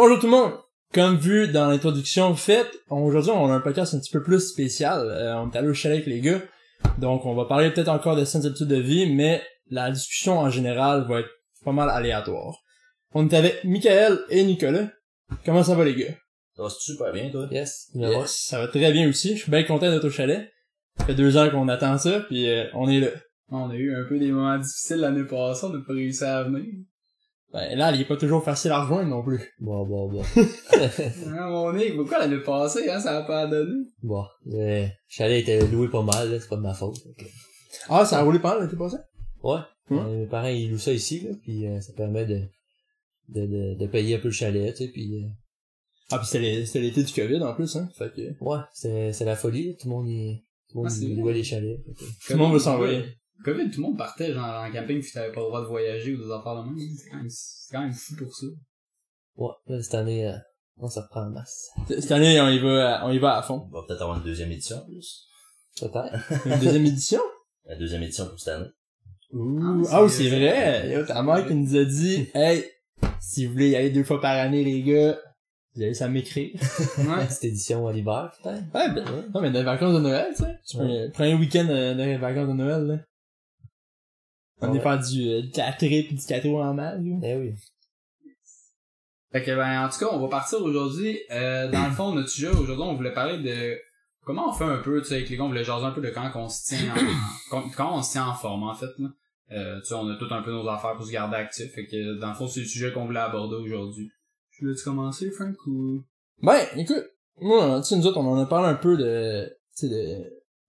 Bonjour tout le monde! Comme vu dans l'introduction faite, aujourd'hui on a un podcast un petit peu plus spécial. Euh, on est allé au chalet avec les gars. Donc on va parler peut-être encore de saines habitudes de vie, mais la discussion en général va être pas mal aléatoire. On est avec Michael et Nicolas. Comment ça va les gars? Ça va super bien, toi? Yes. Yes, ça va très bien aussi. Je suis bien content d'être au chalet. Ça fait deux ans qu'on attend ça, puis euh, on est là. On a eu un peu des moments difficiles l'année passée, on n'a pas réussi à venir. Ben, là, il est pas toujours facile à rejoindre non plus. Bon, bon, bon. Hein, mon nez, pourquoi l'année passée, hein, ça a pas donné? bon. Le chalet était loué pas mal, là, c'est pas de ma faute. Ah, ça a roulé pas mal l'été passé? Ouais. Ouais. Euh, mes parents, ils louent ça ici, là, puis euh, ça permet de, de, de, de payer un peu le chalet, tu sais, puis euh, Ah, pis c'était l'é- c'était l'été du COVID en plus, hein. Fait que ouais, c'est, c'est la folie, là. tout le monde y, tout le Ah, monde y vrai. louait les chalets. fait tout le monde veut s'envoyer. Covid, tout le monde partait, genre, en camping, puis t'avais pas le droit de voyager ou des affaires de même. C'est quand même, c'est quand même fou pour ça. Ouais, là, cette année, euh, on se reprend en masse. Cette année, on y va, on y va à fond. On va peut-être avoir une deuxième édition en plus. Peut-être. Une deuxième édition? La deuxième édition pour cette année. Ouh. Ah, oui, c'est vrai. Yo, ta mère qui nous a dit, hey, si vous voulez y aller deux fois par année, les gars, vous allez ça m'écrire. Ouais. Petite édition à l'hiver, peut-être. Ouais, ben, non, mais dans les vacances de Noël, tu sais. Ouais. Prends un week-end euh, dans les vacances de Noël, là. On Ouais. est faire du, euh, de la trip pis du cadeau en mal, là. Eh oui. Fait que, ben, en tout cas, on va partir aujourd'hui. Euh, dans le fond, notre sujet aujourd'hui, on voulait parler de comment on fait un peu, tu sais, avec les gars, on voulait jaser un peu de quand on se tient en, on se tient en forme, en fait, là. Euh, tu sais, on a tout un peu nos affaires pour se garder actif. Fait que, dans le fond, c'est le sujet qu'on voulait aborder aujourd'hui. Je voulais-tu commencer, Frank, ou? Ben, écoute, moi, tu sais, nous autres, on en a parlé un peu de, tu sais, de,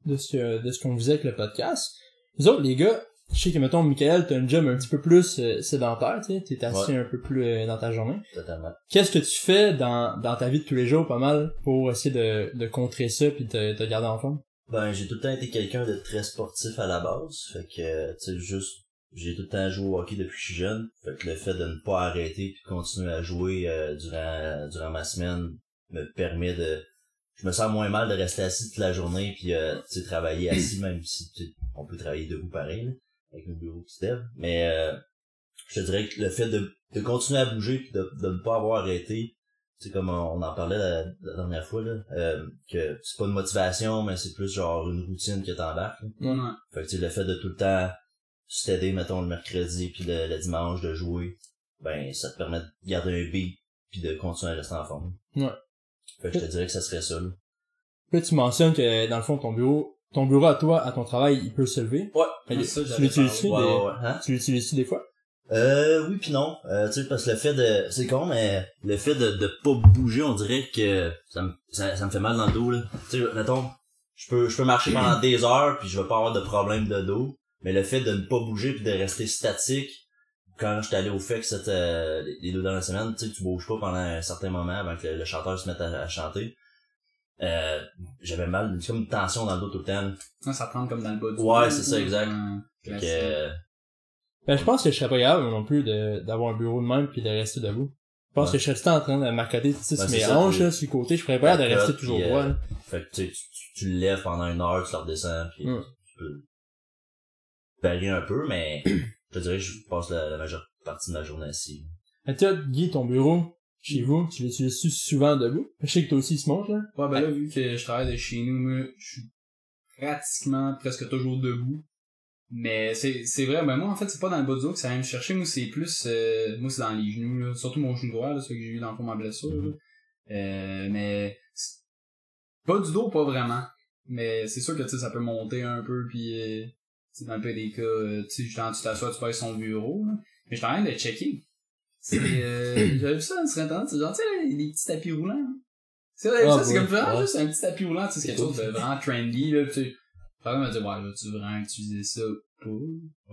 de ce que, de ce qu'on faisait avec le podcast. Nous autres, les gars, je sais que, mettons, Michael, t'as un job un petit peu plus euh, sédentaire, tu sais, t'es assis un peu plus euh, dans ta journée. Totalement. Qu'est-ce que tu fais dans, dans ta vie de tous les jours, pas mal, pour essayer de, de contrer ça pis te, te garder en forme? Ben, j'ai tout le temps été quelqu'un de très sportif à la base. Fait que, euh, tu sais, juste, j'ai tout le temps joué au hockey depuis que je suis jeune. Fait que le fait de ne pas arrêter puis de continuer à jouer euh, durant, durant ma semaine me permet de... Je me sens moins mal de rester assis toute la journée puis, euh, tu sais, travailler assis, même si on peut travailler debout pareil, là, avec le bureau qui se lève. Mais, euh, je te dirais que le fait de, de continuer à bouger de, de ne pas avoir arrêté, c'est comme on on en parlait la, la dernière fois là, euh, que c'est pas une motivation mais c'est plus genre une routine que t'embarques. là. Ouais. Fait que tu sais, le fait de tout le temps se t'aider mettons le mercredi puis le, le dimanche de jouer, ben ça te permet de garder un beat puis de continuer à rester en forme. Ouais. Fait que je te dirais que ça serait ça. Là. Là, tu mentionnes que, dans le fond, ton bureau, ton bureau à toi, à ton travail, il peut se lever? Ouais. Ah, ça, tu l'utilises-tu des. Hein? tu l'utilises-tu des fois? Euh, oui puis non. Euh, tu sais, parce que le fait de, c'est con, mais le fait de, de pas bouger, on dirait que ça me, ça, ça me fait mal dans le dos, là. Tu sais, mettons, je peux, je peux marcher pendant des heures puis je vais pas avoir de problème de dos. Mais le fait de ne pas bouger puis de rester statique, quand j'étais allé au FEC cette, euh, les- les deux dernières semaines, tu sais, tu bouges pas pendant un certain moment avant que le, le chanteur se mette à, à chanter. Euh, j'avais mal, c'est comme une tension dans le dos tout le temps. Ça, ça rentre comme dans le bas du Ouais, c'est ça, exact. Que, classique. euh, Ben, je pense que je serais pas capable non plus de, d'avoir un bureau de même puis de rester debout. Je pense Ouais. que je serais tout le temps en train de m'accoter, tu sais, Ben, mes ça, hanches, tu- là, sur le côté, je ferais pas capable de rester toujours droit, euh, là. Fait que tu, sais, tu, tu le lèves pendant une heure, tu le redescends, puis Mm. tu peux varier un peu, mais je te dirais que je passe la, la majeure partie de ma journée assis. Mais toi, Guy, ton bureau, chez vous, tu l'utilises souvent debout? Je sais que toi aussi, il se monte, là. Ouais, ben là, vu que je travaille de chez nous, je suis pratiquement presque toujours debout. Mais c'est, c'est vrai, ben moi, en fait, c'est pas dans le bas du dos que ça vient me chercher. Moi, c'est plus, euh, moi, c'est dans les genoux, là. Surtout mon genou droit, là, celui que j'ai eu dans le fond ma blessure, là. Euh, mais, pas du dos, pas vraiment. Mais c'est sûr que, tu sais, ça peut monter un peu, puis euh, tu sais, dans le peu des cas, euh, tu sais, tu t'assois, tu baisses son bureau, là. Mais je suis en train de checker. C'est, euh, j'avais vu ça sur internet, c'est genre, tu sais, les, petits tapis roulants. hein. C'est vrai, Ah, ça, c'est comme vraiment Ouais. juste un petit tapis roulant, tu sais, c'est quelque chose de vraiment trendy, là, tu sais. Par m'a dit, ouais, là, tu veux vraiment utiliser ça ou pas?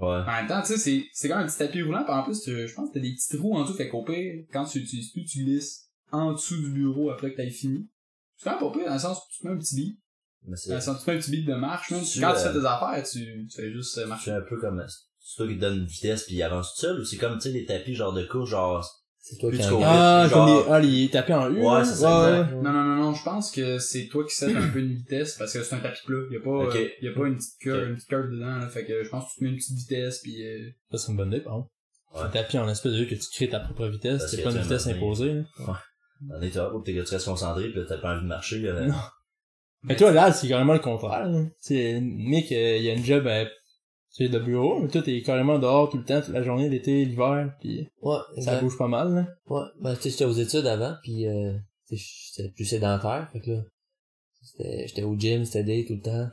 Ouais. En même temps, tu sais, c'est, c'est quand même un petit tapis roulant, pis en plus, je pense que t'as des petits trous en dessous, fait qu'au pire, quand tu l'utilises plus, tu glisses en dessous du bureau après que t'aies fini. C'est quand même pas pire, dans le sens où tu te mets un petit. Mais c'est, Dans le sens où tu te mets un petit beat de marche, là. Tu, Quand euh, tu fais tes affaires, tu, tu fais juste euh, marcher. suis un peu comme, c'est toi qui te donne une vitesse puis il avance tout seul, ou c'est comme, tu sais, les tapis genre de course, genre, C'est toi qui cours. Ah, genre- comme les, ah, les tapis en U. Ouais, c'est ça, exact. ouais. Non, non, non, non, je pense que c'est toi qui set un peu une vitesse, parce que c'est un tapis plat. Y a pas, euh, y a pas une petite curve, une petite curve dedans, là. Fait que je pense que tu te mets une petite vitesse, pis euh, Ça, c'est une bonne idée, par contre. Ouais. tapis en espèce de vue que tu crées ta propre vitesse, c'est que pas une vitesse un imposée. là. On est là, t'es tu restes concentré, pis là, t'as pas envie de marcher, là. Non. Mais toi, là, c'est carrément le contraire. Nick, euh, il a une job à c'est de bureau, mais toi, t'es carrément dehors tout le temps, toute la journée, l'été, l'hiver, puis Ouais, ça exact. bouge pas mal. Là. Ouais, ben, tu sais, j'étais aux études avant, puis euh, tu sais, j'étais plus sédentaire, fait que là, c'était- j'étais au gym, c'était day tout le temps.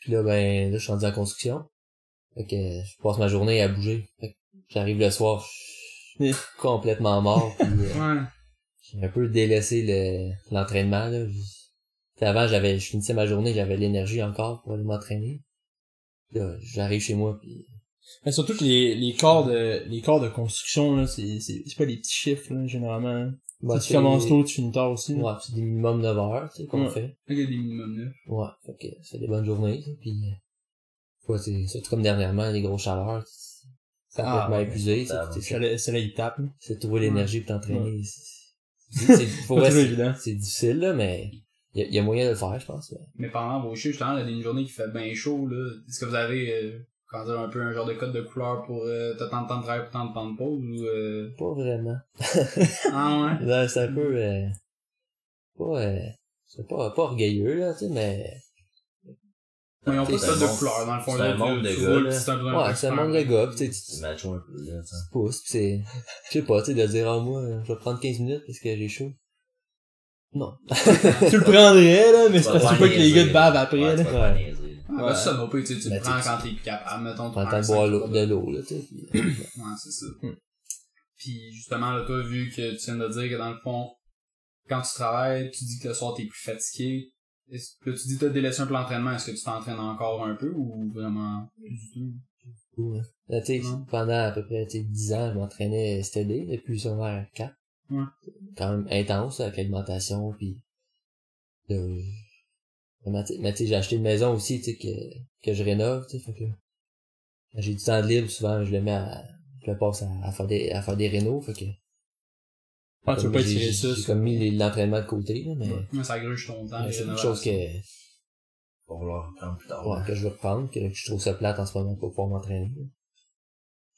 Puis là, ben, là, je suis rendu en construction. Fait que je passe ma journée à bouger. Fait que j'arrive le soir, je Mais- suis complètement mort, puis euh, Ouais. j'ai un peu délaissé le l'entraînement, là. Je- tu sais, Avant, j'avais, je finissais ma journée, j'avais l'énergie encore pour aller m'entraîner. Là, j'arrive chez moi, puis Mais surtout que les, les corps de les corps de construction, là, c'est, c'est, c'est pas des petits chiffres, là, généralement. bah, si tu commences tôt, tu finis tard aussi. là. Ouais, c'est des minimum 9 heures, tu sais, qu'on Ouais. fait. Il y a des minimums neufs. Ouais, fait que c'est des bonnes journées, ça, puis ouais, c'est surtout comme dernièrement, les grosses chaleurs, c'est Ah, complètement ouais. épuisé, Ça c'est- c'est Ça, ça, il tape. là. c'est trouver l'énergie pour t'entraîner. c'est- C'est c'est difficile, là, mais il y, a- y a moyen de le faire, je pense. Mais pendant vos shows, justement, il y a une journée qui fait bien chaud, là. Est-ce que vous avez, euh, comment dire, un peu un genre de code de couleur pour euh, t'as tant de temps de travail pour tant de temps de pause ou euh... Pas vraiment. Ah ouais? C'est un peu, euh, pas, euh, c'est pas, pas orgueilleux, là, tu sais, mais Ils ont pas de C'est code un de couleur, dans le fond. c'est là, un monde de gars, c'est un peu ouais, c'est un monde de gars, tu sais, un peu, là, tu pousses, pis c'est, je sais pas, tu sais, de dire, ah, moi, je vais prendre 15 minutes parce que j'ai chaud. Non. tu le prendrais, là, mais c'est parce que tu pas que les gars te bavent après, Ouais, là. Ouais. Ah, bah, ça, non, pas, tu sais, tu Mais le prends tu- quand t'es plus capable, mettons, Prends prends temps un de boire de l'eau, là, tu sais. Ouais, c'est ça. Hmm. Puis justement, là, toi, vu que tu viens de dire que dans le fond, quand tu travailles, tu dis que le soir t'es plus fatigué. Est-ce que tu dis que t'as délaissé un peu l'entraînement, est-ce que tu t'entraînes encore un peu ou vraiment plus du tout? Ouais. Là, tu sais, Non. pendant à peu près tu sais, 10 ans, je m'entraînais STD depuis secondaire 4. Ouais. Quand même intense avec l'alimentation, puis là, je- vraiment, tu sais, mais tu sais, j'ai acheté une maison aussi, tu sais, que, que je rénove, tu sais, fait que quand j'ai du temps de libre, souvent, je le mets à, je le passe à, à faire des, à faire des rénaux, fait que. Ah, tu veux pas j'ai- ça, comme mis l'entraînement de côté, là, mais ça gruge ton temps. c'est une chose que, Pour prendre plus tard. ouais, que je veux reprendre, que je trouve ça plate en ce moment pour pouvoir m'entraîner.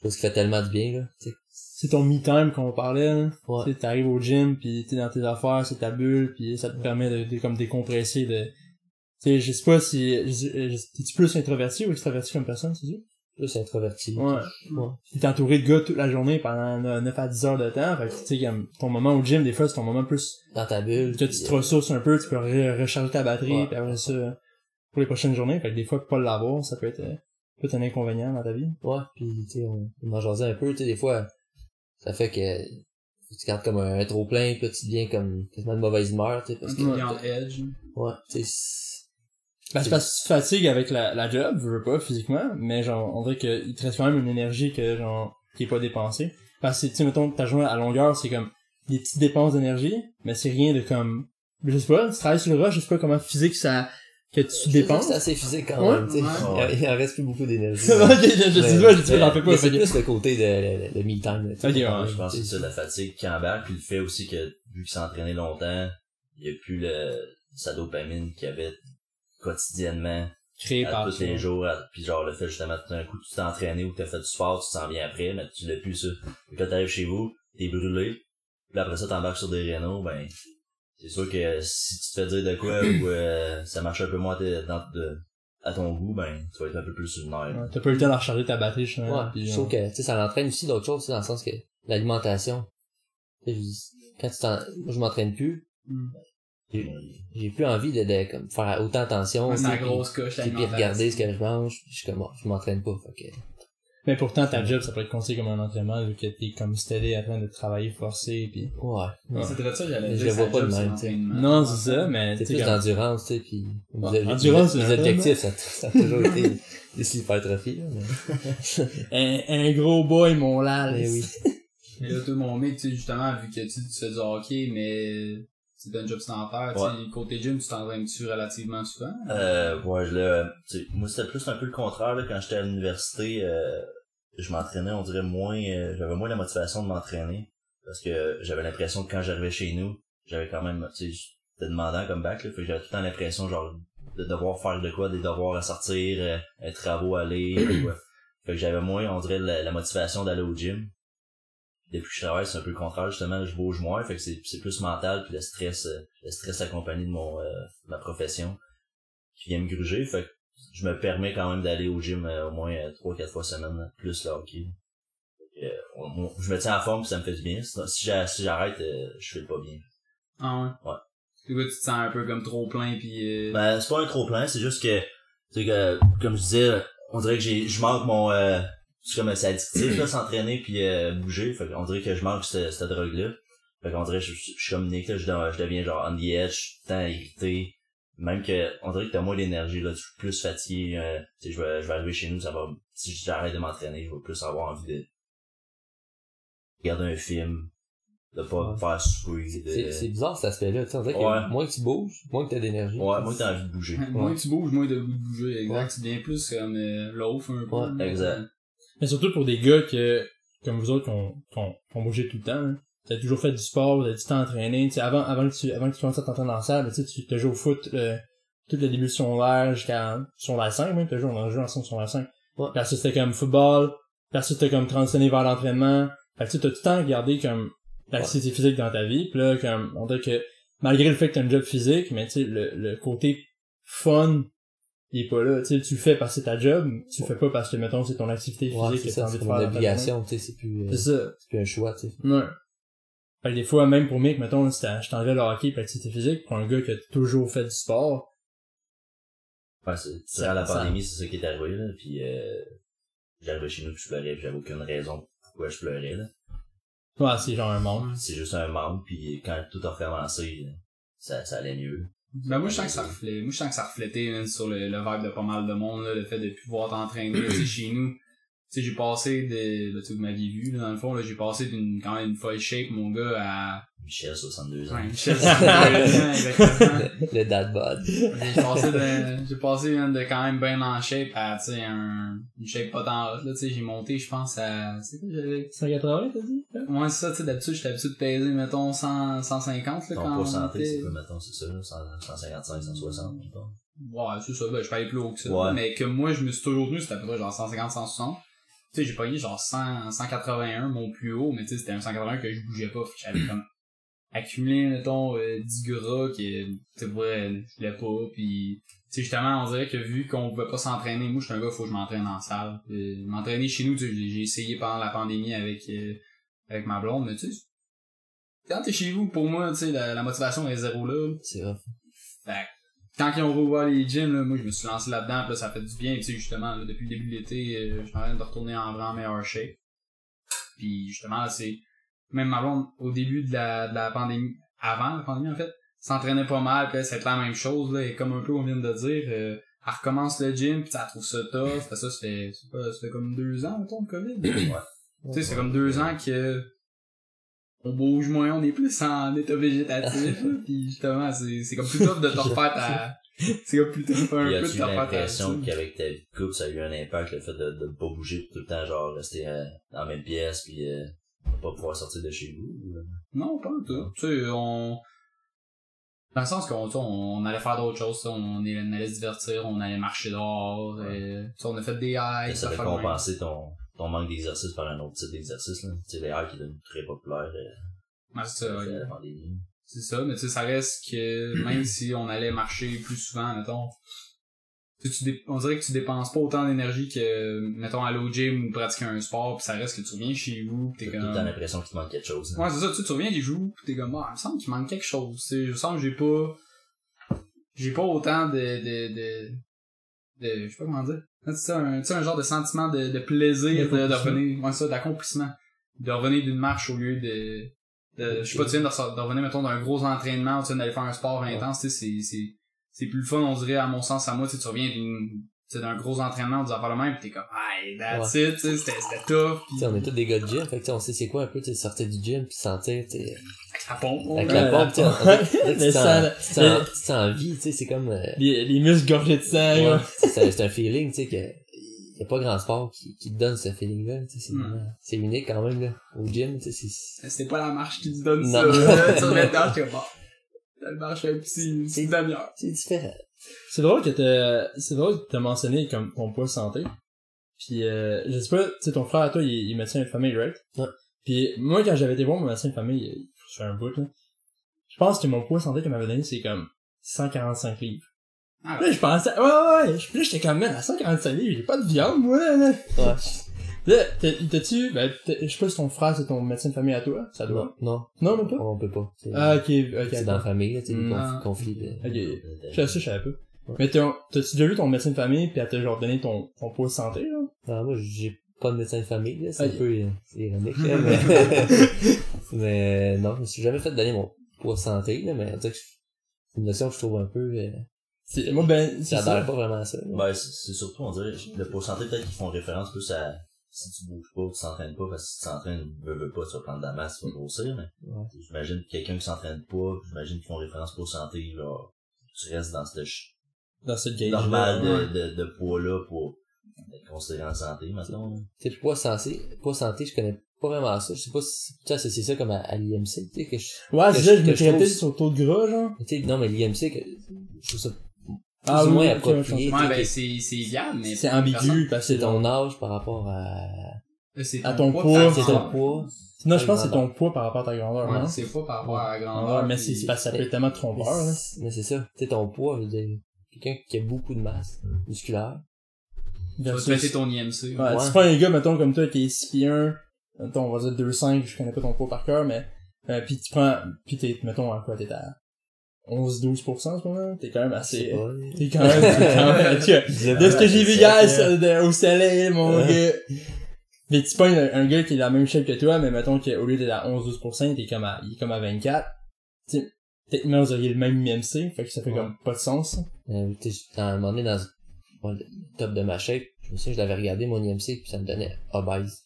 Chose qui fait tellement du bien, là, tu sais. C'est ton me-time qu'on parlait, là. Ouais. T'arrives au gym, puis t'es dans tes affaires, c'est ta bulle, puis ça te permet de, de comme décompresser, de... Tu sais, je sais pas si... je- T'es-tu plus introverti ou extraverti comme personne, c'est ça? Plus introverti. Ouais. Ouais. T'es entouré de gars toute la journée pendant 9 à 10 heures de temps, fait que tu sais, ton moment au gym, des fois, c'est ton moment plus... Dans ta bulle. Tu, te ressources un peu, tu peux re- recharger ta batterie, puis après ça, pour les prochaines journées, fait que des fois, pas l'avoir, ça peut être, euh, peut être un inconvénient dans ta vie. Ouais, puis tu sais, on, on en jasait un peu, tu sais, des fois, ça fait que tu gardes comme un, trop plein, puis là, tu deviens comme quasiment de mauvaise humeur, tu sais, parce que, en edge. ouais, tu Ben, c'est parce que tu te fatigues avec la, la job, je veux pas, physiquement, mais genre, on dirait qu'il te reste quand même une énergie que, genre, qui est pas dépensée. Parce que, tu sais, mettons, ta journée à longueur, c'est comme des petites dépenses d'énergie, mais c'est rien de comme, je sais pas, tu travailles sur le rush, je sais pas comment physique ça, que tu je sais dépenses? c'est assez physique quand Ouais. même, tu sais. Ouais. Il, il en reste plus beaucoup d'énergie. C'est vrai, je, je, dis pas, je dis pas, mais- j'en fais pas. c'est plus le côté de, de, de me time, là, tu sais, Ok, ouais, quand même, Je pense que c'est sais. ça, la fatigue qui embarque, puis le fait aussi que, vu qu'il s'est entraîné longtemps, il y a plus le, sa dopamine qu'il y avait quotidiennement, Créé à par tous les jours, à- puis genre le fait justement tout d'un coup tu t'es entraîné ou que t'as fait du sport, tu te sens bien après, mais tu l'as plus ça. Et quand t'arrives chez vous, t'es brûlé, puis après ça t'embarques sur des rénaux, ben c'est sûr que si tu te fais dire de quoi ou euh, ça marche un peu moins à, dans- de- à ton goût, ben tu vas être un peu plus sur le nerf. Ouais, T'as pas eu le temps de recharger ta batterie, justement. Ouais, puis, je euh, trouve que, tu sais, ça l'entraîne aussi d'autres choses, tu sais, dans le sens que l'alimentation, tu sais, je dis, quand tu t'en, moi, je m'entraîne plus, j'ai j'ai plus envie de, de comme, faire autant attention, Ouais, C'est la grosse coche, puis, puis regarder ce que je mange, puis je suis comme, oh, je m'entraîne pas, fait que, Mais pourtant, ta job, ça peut être considéré comme un entraînement, vu que t'es comme steady en train de travailler forcé, puis... ouais. Ouais. C'est très ça, j'allais je dire. le vois pas de même. Non, c'est ça, mais C'est tu sais, plus comme- d'endurance, tu sais, puis endurance, les un objectifs, ça, ça a toujours été des hypertrophies, là, mais, un, un gros boy, mon lal. mais oui. Et là, tout mon mec, tu sais, justement, vu que tu tu fais du hockey, mais c'est un job sédentaire, Ouais. côté gym, tu t'entraînes-tu relativement souvent? Euh, ouais, je l'ai, moi c'était plus un peu le contraire, là, quand j'étais à l'université, euh, je m'entraînais, on dirait moins, euh, j'avais moins la motivation de m'entraîner, parce que j'avais l'impression que quand j'arrivais chez nous, j'avais quand même, tu sais, demandant comme bac, là, fait que j'avais tout le temps l'impression, genre, de devoir faire de quoi, des devoirs à sortir, euh, un travaux à lire, ou quoi. Fait que j'avais moins, on dirait, la, la motivation d'aller au gym. Depuis que je travaille, c'est un peu le contraire, justement, je bouge moins, fait que c'est, c'est plus mental, puis le stress, euh, le stress accompagné de mon, euh, ma profession, qui vient me gruger, fait que je me permets quand même d'aller au gym euh, au moins euh, trois, quatre fois semaine, plus le hockey. Fait que, on- on- je me tiens en forme, puis ça me fait du bien. Sinon, Si j'a- si j'arrête, euh, je fais pas bien. Ah ouais? Ouais. Du coup, tu te sens un peu comme trop plein pis euh... Ben, c'est pas un trop plein, c'est juste que, c'est que, comme je disais, on dirait que j'ai, je manque mon, euh, c'est comme, c'est addictif, là, s'entraîner puis euh, bouger, fait qu'on dirait que je manque cette, cette drogue-là. Fait qu'on dirait que je, je, je suis comme Nick, là, je, deviens- je deviens genre on the edge, tout le temps irrité. Même que, on dirait que t'as moins d'énergie, là, tu suis plus fatigué, euh, tu sais, je vais, je vais arriver chez nous, ça va, si j'arrête de m'entraîner, je vais plus avoir envie de regarder un film, de pas Ouais. faire souper, de... C'est bizarre cet aspect-là. Tu sais, on dirait que Ouais. moins que tu bouges, moins que t'as d'énergie. Ouais, moi t'as envie de bouger. Moins tu bouges, moins de bouger, exact. Ouais. Tu deviens plus comme euh, loaf un peu. Ouais, là. exact. Mais surtout pour des gars que, comme vous autres, qui ont, qui ont, qui ont bougé tout le temps, hein. T'as toujours fait du sport, t'as du temps entraîné, tu sais, avant, avant que tu, avant que tu commences à t'entraîner dans la salle, tu sais, tu t'as joué au foot, euh, tout le début de secondaire jusqu'à secondaire 5, même, t'as joué, on a joué ensemble secondaire 5. Ouais. Puis après, c'était comme football, puis après, c'était comme transitionner vers l'entraînement. Fait que tu t'as tout le temps gardé comme l'activité physique dans ta vie, puis là, comme, on dirait que, malgré le fait que t'as un job physique, mais tu sais, le, le côté fun, il est pas là, tu sais, tu le fais parce que c'est ta job, tu le fais pas parce que, mettons, c'est ton activité physique Ouais, que c'est t'as ça, envie c'est de faire obligation, tu sais, c'est plus, euh, C'est ça. c'est plus un choix, tu sais. Ouais. Fait que des fois, même pour Mick, mettons, si t'as- je t'enlevais le hockey et l'activité physique, pour un gars qui a toujours fait du sport, Ouais, c'est, Ça- durant la pandémie, c'est ça qui est arrivé, là, puis euh, j'arrivais chez nous puis je pleurais, puis j'avais aucune raison pourquoi je pleurais, là. ouais, c'est genre un manque. C'est juste un manque, puis quand tout a recommencé, ça, ça allait mieux. Ben moi je sens que ça reflétait, moi je sens que ça reflétait sur le, le vibe de pas mal de monde là, le fait de pouvoir t'entraîner chez nous. Tu sais j'ai passé de là, tu sais, vous m'aviez vu là, dans le fond là, j'ai passé d'une quand même une folle shape mon gars à Michel, 62 ans. ouais, Michel, exactement. Le dad bod. J'ai passé de, j'ai passé de quand même bien en shape à tu sais un une shape pas tant haute là, tu sais j'ai monté je pense à c'est quoi j'avais 180, t'as dit? Moi, c'est ça, tu sais, d'habitude, j'étais habitué de peser, mettons, 100, 150, là, Ton quand poids santé, c'est quoi, mettons, c'est ça, là, 100 155, 160, mettons? Ouais, c'est ça, ben, je peux aller plus haut que ça. Ouais. Mais que moi, je me suis toujours tenu, c'était à peu près genre 150, 160. Tu sais, j'ai pogné genre 100, 181, mon plus haut, mais tu sais, c'était un 181 que je bougeais pas. J'avais comme accumulé, mettons, euh, 10 gras que, tu je voulais pas. Puis, tu sais, justement, on dirait que vu qu'on pouvait pas s'entraîner, moi, je suis un gars, faut que je m'entraîne en salle. Puis, m'entraîner chez nous, tu sais, j'ai essayé pendant la pandémie avec, euh, avec ma blonde, mais tu sais, quand t'es chez vous, pour moi, tu sais, la, la motivation est zéro là. C'est rough. Fait quand ils ont rouvert les gyms, là, moi je me suis lancé là-dedans, là ça fait du bien, tu sais, justement, là, depuis le début de l'été, euh, je suis en train de retourner en vraiment meilleure shape. Puis justement, c'est. Même ma blonde, au début de la, de la pandémie, avant la pandémie en fait, s'entraînait pas mal, là, c'était la même chose, là, et comme un peu on vient de dire, euh, elle recommence le gym, pis elle trouve ça tough, ça, ça fait, c'est pas, ça fait comme deux ans, mettons, le COVID. Tu sais, c'est comme deux ans que on bouge moins, on est plus en état végétatif, pis justement, c'est, c'est comme plus tough de te refaire ta, c'est comme plus tough un Puis peu de te refaire ta l'impression qu'avec ta vie de couple, ça a eu un impact, le fait de, de pas bouger tout le temps, genre, rester euh, dans la même pièce, puis euh, de pas pouvoir sortir de chez vous? ou, euh? Non, pas du tout. Tu sais, on, dans le sens qu'on, on allait faire d'autres choses, on allait, se divertir, on allait marcher dehors, et, tu sais, on a fait des hikes, ça de même. compenser ton, ton manque d'exercice par un autre type d'exercice. Tu sais, les qui très populaires, euh, Ouais, c'est ça, ouais. la pandémie. C'est ça, mais tu sais, ça reste que même si on allait marcher plus souvent, mettons, tu on dirait que tu dépenses pas autant d'énergie que, mettons, aller au gym ou pratiquer un sport, pis ça reste que tu reviens chez vous, pis t'es l'impression qu'il te manque quelque chose. là. Ouais, c'est ça, tu sais, tu reviens des jours, pis t'es comme, ah, il me semble qu'il manque quelque chose, tu je sens que j'ai pas, j'ai pas autant de, de, de, de, je sais pas comment dire, c'est un, tu sais, un genre de sentiment de, de plaisir de, revenir, ouais, ça, d'accomplissement, de revenir d'une marche au lieu de, de je sais pas, tu viens de, revenir, mettons, d'un gros entraînement, ou tu viens d'aller faire un sport intense, tu sais, c'est, c'est, c'est plus le fun, on dirait, à mon sens, à moi, tu sais, tu reviens d'une, tu sais, d'un gros entraînement, des affaires le même, pis t'es comme, hey, that's it, tu sais, c'était, c'était tough, Tu sais, on est tous des gars de gym, fait que tu sais, on sait c'est quoi un peu, tu sais, sortir du gym pis sentir, tu sais, ça pompe, avec ouais. la pompe, tu sais, en vie, tu sais, c'est comme, euh, Les, les muscles gorgés de sang, ouais, là. c'est c'est un feeling, tu sais, que y a pas grand sport qui, qui te donne ce feeling-là, tu sais, c'est Hmm. vraiment- c'est unique quand même, là, au gym, tu sais, c'est, C'était pas la marche qui te donne Non. ça. Là, tu remets dedans, j'étais bon. Elle marche un petit, une C'est- demi-heure. c'est différent. C'est drôle que t'as, c'est drôle que t'as mentionné comme ton poids santé. Puis, euh, je sais pas, tu sais, ton frère, toi, il, il est médecin de famille, right? Ouais. Puis, moi, quand j'avais été voir mon médecin de famille, il fait un bout, là. Je pense que mon poids santé qu'il m'avait donné, c'est comme 145 livres. Ah, Là, je pensais, ouais, ouais, ouais. Puis là, j'étais comme, man, à 145 livres, j'ai pas de viande, moi, là. Ouais. Là, t'as- t'as-tu, ben, je sais pas si ton frère, c'est ton médecin de famille à toi? Ça Non, doit. non, Non, même pas? on peut pas. C'est Ah, ok, ok. c'est dans la famille, là, tu sais, les conf- conflits de... Ok. Je savais ça, je savais pas. Mais t'as- t'as-tu déjà vu ton médecin de famille pis elle t'a genre donné ton, ton poids de santé, là? Non, moi, j'ai pas de médecin de famille, là. C'est Ok. un peu, euh, ironique, là, mais... mais non, je me suis jamais fait donner mon poids de santé, là, mais on dirait que c'est une notion que je trouve un peu, euh, C'est, moi, ben, ça. pas vraiment à ça. là. Ben, c'est c'est surtout, on dirait, le pourcentage peut-être qu'ils font référence plus à si tu bouges pas, tu t'entraînes pas, parce que si tu t'entraînes, veux, veux pas, tu vas prendre de la masse, tu vas grossir, mais Ouais. j'imagine que quelqu'un qui s'entraîne pas, j'imagine qu'ils font référence pour santé, là, tu restes dans ce ch- Dans cette gauge normal de, de, de poids-là pour être considéré en santé, maintenant. Tu sais, poids santé, poids santé, je connais pas vraiment ça. Je sais pas si tu as associé ça comme à, à l'IMC, tu sais, que je, Ouais, c'est je- ça, je que me trouve- sur le taux de gras, genre. tu sais, non, mais l'IMC, que, je trouve ça Ah plus ou oui, moins approprié. Ouais, ben, c'est, c'est viable, mais. C'est ambigu, parce que c'est c'est ton âge par rapport à, Euh, C'est à ton poids. c'est ton poids. Non, je pense que c'est ton poids par rapport à ta grandeur, Ouais, non? c'est pas par rapport à la Ouais, grandeur. mais puis- c'est c'est parce que ça peut être tellement Mais trompeur, là. c'est- mais c'est ça. Tu sais, ton poids, je veux dire, quelqu'un qui a beaucoup de masse musculaire. Tu vas te péter ton IMC. Ouais, Ouais. tu prends un gars, mettons, comme toi, qui est 6 pieds 1, mettons, on va dire 2,5, je connais pas ton poids par cœur, mais, euh, pis tu prends, pis t'es, mettons, à quoi, t'es à 11-12% en ce moment? T'es quand même assez, t'es quand même, t'es quand même, tu vois, de ce que j'ai vu hier de- au soleil, mon gars. Mais tu pognes un, un gars qui est la même shape que toi, mais mettons qu'au lieu d'être à 11-12%, t'es comme à, il est comme à 24. Tu sais, techniquement, vous auriez le même IMC, fait que ça fait Ouais. comme pas de sens. ça. Euh, sais, à un moment donné, dans bon, le top de ma shape, je me souviens, je l'avais regardé, mon IMC, puis ça me donnait obèse.